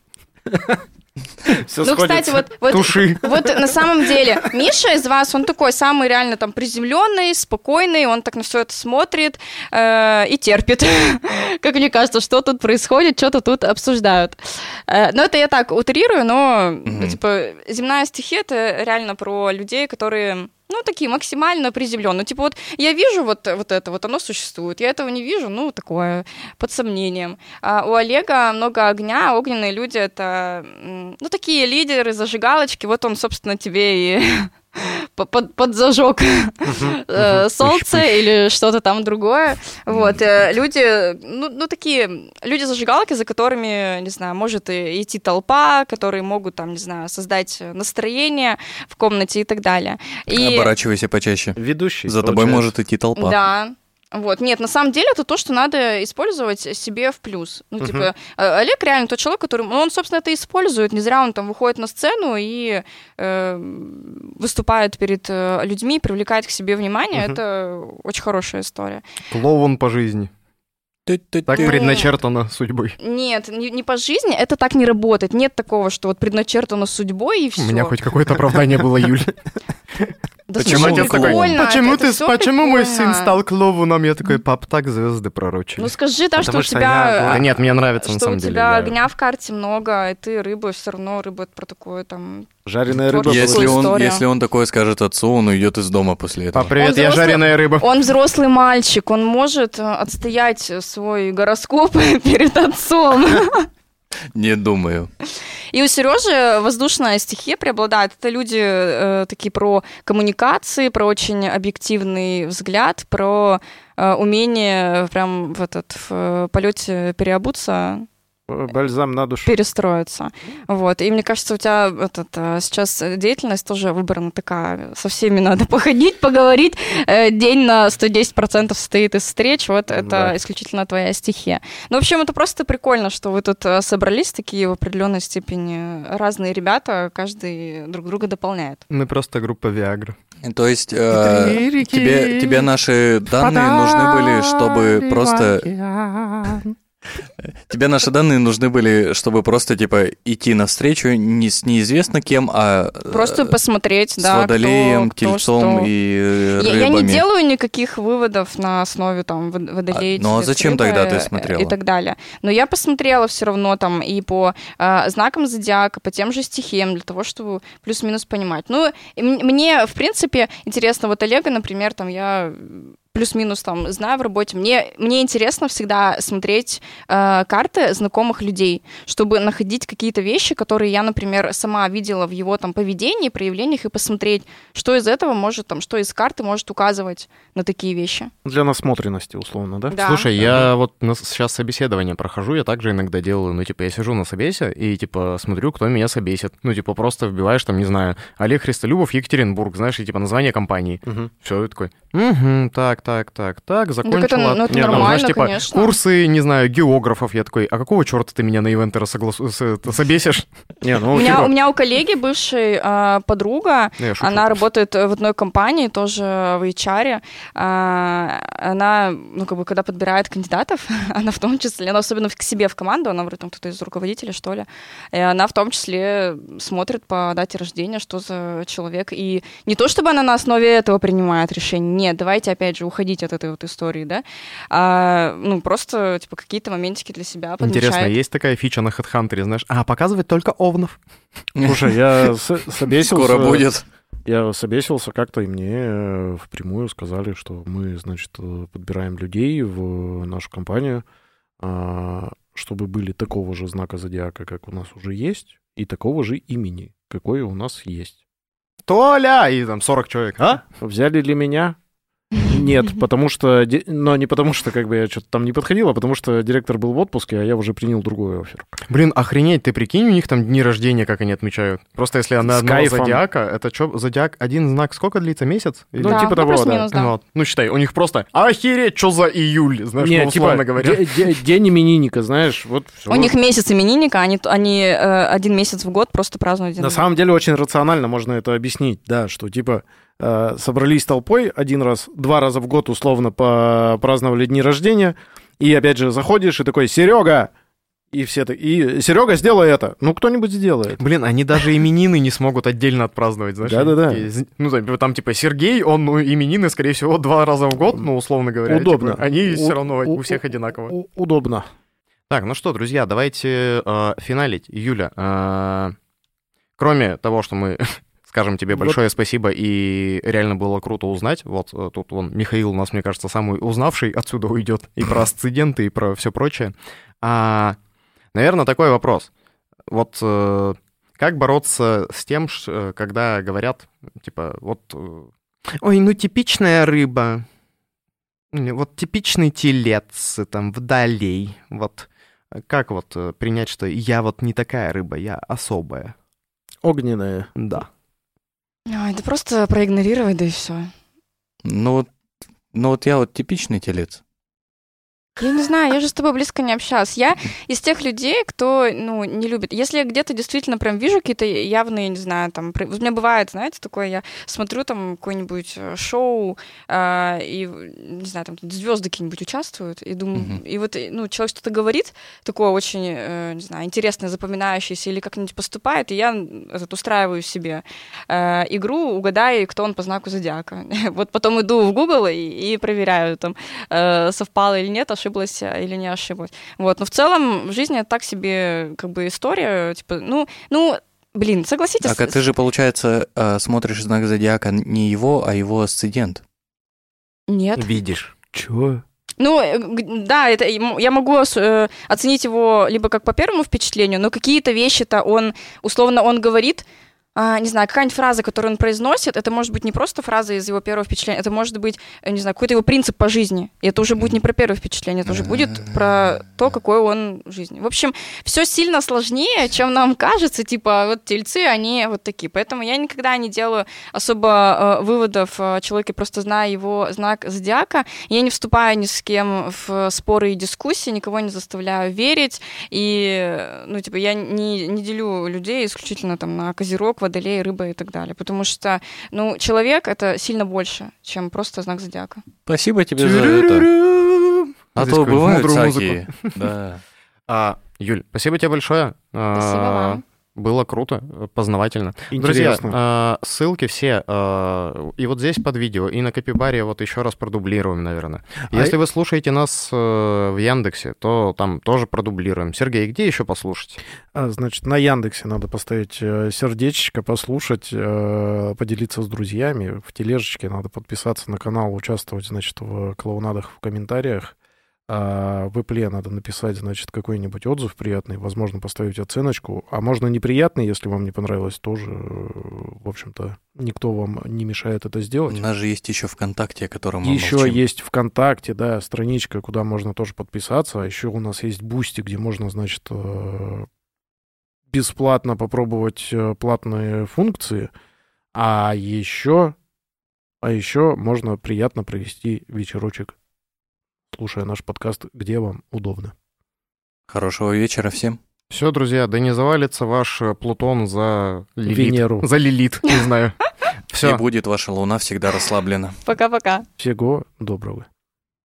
Все ну, кстати, вот, вот Туши. Вот на самом деле Миша из вас, он такой самый реально там приземленный, спокойный, он так на все это смотрит э, и терпит. Как мне кажется, что тут происходит, что-то тут обсуждают. Э, но это я так утрирую, но Мгм. типа земная стихия это реально про людей, которые ну, такие максимально приземленные. Типа, вот я вижу вот, вот это, вот оно существует, я этого не вижу, ну, такое, под сомнением. А у Олега много огня, огненные люди — это, ну, такие лидеры, зажигалочки, вот он, собственно, тебе и по- под, поджожег э, солнце или что-то там другое. Вот, э, люди, ну, ну, такие, люди-зажигалки, за которыми, не знаю, может и идти толпа, которые могут, там, не знаю, создать настроение в комнате и так далее. И... Оборачивайся почаще. Ведущий. За тобой получается. может идти толпа. Да. Вот, нет, на самом деле это то, что надо использовать себе в плюс. Ну, типа, э, Олег реально тот человек, который, ну, он, собственно, это использует. Не зря он там выходит на сцену и э, выступает перед э, людьми, привлекает к себе внимание. Мгм. Это очень хорошая история. Клоун по жизни. Так предначертано судьбой. Нет, не, не по жизни, это так не работает. Нет такого, что вот предначертано судьбой и все. У меня хоть какое-то оправдание было, Юль. Да Почему слушай, отец такой, Почему это ты, всё почему мой сын стал клоуном? Я такой, пап, так звезды пророчили. Ну скажи, да, что Потому у что я тебя... Да нет, мне нравится на что самом у деле. тебя я- огня в карте много, и ты рыба, все равно рыба это про такое там. Жареная рыба. Если он, если он такое скажет отцу, он уйдет из дома после этого. Пап, привет, Он я взрослый- жареная рыба. Он взрослый мальчик, он может э, отстоять свой гороскоп перед отцом. Не думаю. И у Сережи воздушная стихия преобладает. Это люди э, такие про коммуникации, про очень объективный взгляд, про э, умение прям в этот в полете переобуться. Бальзам на душу. перестроиться. Вот. И мне кажется, у тебя этот, э, сейчас деятельность тоже выбрана такая. Со всеми надо походить, поговорить. Э, День на 110% состоит из встреч. Вот это Да. исключительно твоя стихия. Ну, в общем, это просто прикольно, что вы тут э, собрались такие в определенной степени разные ребята, каждый друг друга дополняет. Мы просто группа Viagra. То есть э, тебе, тебе наши данные нужны были, чтобы просто... Тебе наши данные нужны были, чтобы просто, типа, идти навстречу не с неизвестно кем, а э, Просто посмотреть, с да, водолеем, кто, кто тельцом что. и э, Я, я не рыбами. делаю никаких выводов на основе там вод- водолей. А, ну, а зачем тогда ты э, смотрела? И так далее. Но я посмотрела все равно там и по э, знакам зодиака, по тем же стихиям, для того, чтобы плюс-минус понимать. Ну, мне, в принципе, интересно, вот Олега, например, там я плюс-минус там знаю в работе. Мне, мне интересно всегда смотреть э, карты знакомых людей, чтобы находить какие-то вещи, которые я, например, сама видела в его там поведении, проявлениях, и посмотреть, что из этого может, там, что из карты может указывать на такие вещи. Для насмотренности, условно, да? Да. Слушай, я вот на- сейчас собеседование прохожу, я также иногда делаю, ну, типа, я сижу на собесе и, типа, смотрю, кто меня собесит. Ну, типа, просто вбиваешь там, не знаю, Олег Христолюбов, Екатеринбург, знаешь, и, типа, название компании. Мгм. Все, такой, угу, так, так, так, так, Ну, закончила. так это, ну, это Не, ну, нормально, знаешь, типа, конечно. курсы, не знаю, географов. Я такой, а какого черта ты меня на ивентера согласу... с- собесишь? Не, ну, У меня, типа, у меня у коллеги бывшей э, подруга, Ну, она работает в одной компании, тоже в HR. А, Она, ну, как бы, когда подбирает кандидатов, она в том числе, она особенно к себе в команду, она вроде там кто-то из руководителей, что ли, и она в том числе смотрит по дате рождения, что за человек. И не то, чтобы она на основе этого принимает решение, нет, давайте, опять же, уходить от этой вот истории, да, а, ну, просто, типа, какие-то моментики для себя подмечает. Интересно, есть такая фича на HeadHunter, знаешь, а, показывать только овнов. Слушай, я собесился... Скоро будет. Я собесился как-то, и мне э, впрямую сказали, что мы, значит, э, подбираем людей в нашу компанию, а, чтобы были такого же знака зодиака, как у нас уже есть, и такого же имени, какое у нас есть. Толя! И там 40 человек, а? Взяли ли меня? Нет, потому что... Но не потому что как бы я что-то там не подходил, а потому что директор был в отпуске, а я уже принял другой офер. Блин, охренеть, ты прикинь, у них там дни рождения, как они отмечают. Просто если она одного кайфом. зодиака, это что, зодиак, один знак сколько длится, месяц? Или- Ну, Да, типа того, да. да. Ну, вот. Ну, считай, у них просто охереть, что за июль, знаешь, Не, ну, условно типа, говоря. де- де- день именинника, знаешь, вот всё. У них месяц именинника, они, они э, один месяц в год просто празднуют день На самом деле очень рационально можно это объяснить, да, что типа э, собрались толпой один раз, два раза в год условно праздновали дни рождения, и опять же заходишь и такой, Серега, и все так, и Серега, сделай это. Ну, кто-нибудь сделает. Блин, они даже именины не смогут отдельно отпраздновать, знаешь? Да-да-да. Ну, там, там, типа, Сергей, он, ну, именины, скорее всего, два раза в год, ну, условно говоря. Удобно. типа, они У- все равно у- у всех одинаково. У- удобно. Так, ну что, друзья, давайте э, финалить. Юля, э, кроме того, что мы скажем тебе Вот. большое спасибо, и реально было круто узнать. Вот э, тут вон Михаил у нас, мне кажется, самый узнавший отсюда уйдет и про асценденты, и про все прочее. А, наверное, такой вопрос. Вот э, как бороться с тем, э, когда говорят, типа, вот, ой, ну типичная рыба, вот типичный телец, там, вдалей, вот как вот принять, что я вот не такая рыба, я особая? Огненное. Да. Ой, да просто проигнорировать, да и все. Ну вот, ну вот я вот типичный телец. Я не знаю, я же с тобой близко не общалась. Я из тех людей, кто, ну, не любит. Если я где-то действительно прям вижу какие-то явные, не знаю, там, у меня бывает, знаете, такое, я смотрю там какое-нибудь э, шоу, а, и, не знаю, там звезды какие-нибудь участвуют, и думаю, Мгм. и вот, э, ну, человек что-то говорит, такое очень, э, не знаю, интересное, запоминающееся, или как-нибудь поступает, и я этот, устраиваю себе э, игру, угадай, кто он по знаку зодиака. Вот потом иду в Google и, и проверяю, там, э, совпало или нет, ошиблась я или не ошиблась. Вот, но в целом в жизни это так себе как бы история, типа, ну, ну, блин, согласитесь. Так, а ты же, получается, э, смотришь знак зодиака не его, а его асцендент. Нет. Видишь. Чё? Ну, э, да, это я могу э, оценить его либо как по первому впечатлению, но какие-то вещи-то он, условно, он говорит, а, не знаю, какая-нибудь фраза, которую он произносит, это может быть не просто фраза из его первого впечатления, это может быть, э, не знаю, какой-то его принцип по жизни. И это уже будет не про первое впечатление, это уже будет про то, какой он в жизни. В общем, все сильно сложнее, чем нам кажется. Типа, вот тельцы, они вот такие. Поэтому я никогда не делаю особо э, выводов о человеке, просто зная его знак зодиака. Я не вступаю ни с кем в споры и дискуссии, никого не заставляю верить. И, ну, типа, я не, не делю людей исключительно там на козерог, водолей, рыба и так далее. Потому что, ну, человек — это сильно больше, чем просто знак зодиака. Спасибо тебе за это. А то бывают мудрую всякие. Да. А, Юль, спасибо тебе большое. А, Спасибо вам. Было круто, познавательно. Интересно. Друзья, а, ссылки все а, и вот здесь под видео, и на Копибаре вот еще раз продублируем, наверное. А Если и- вы слушаете нас э, в Яндексе, то там тоже продублируем. Сергей, где еще послушать? А, Значит, на Яндексе надо поставить э, сердечко, послушать, э, поделиться с друзьями. В тележечке надо подписаться на канал, участвовать, значит, в клоунадах в комментариях. А в Apple надо написать, значит, какой-нибудь отзыв приятный, возможно, поставить оценочку. А можно неприятный, если вам не понравилось, тоже, в общем-то, никто вам не мешает это У сделать. нас же есть еще ВКонтакте, о котором мы Еще молчим. есть ВКонтакте, да, страничка, куда можно тоже подписаться. А еще у нас есть Boosty, где можно, значит, э, бесплатно попробовать э, платные функции. А еще, а еще можно приятно провести вечерочек, слушая наш подкаст, где вам удобно. Хорошего вечера всем. Все, друзья, да не завалится ваш э, Плутон за Лилит. Венеру. За Лилит, не знаю. И Все. будет ваша луна всегда расслаблена. Пока-пока. Всего доброго.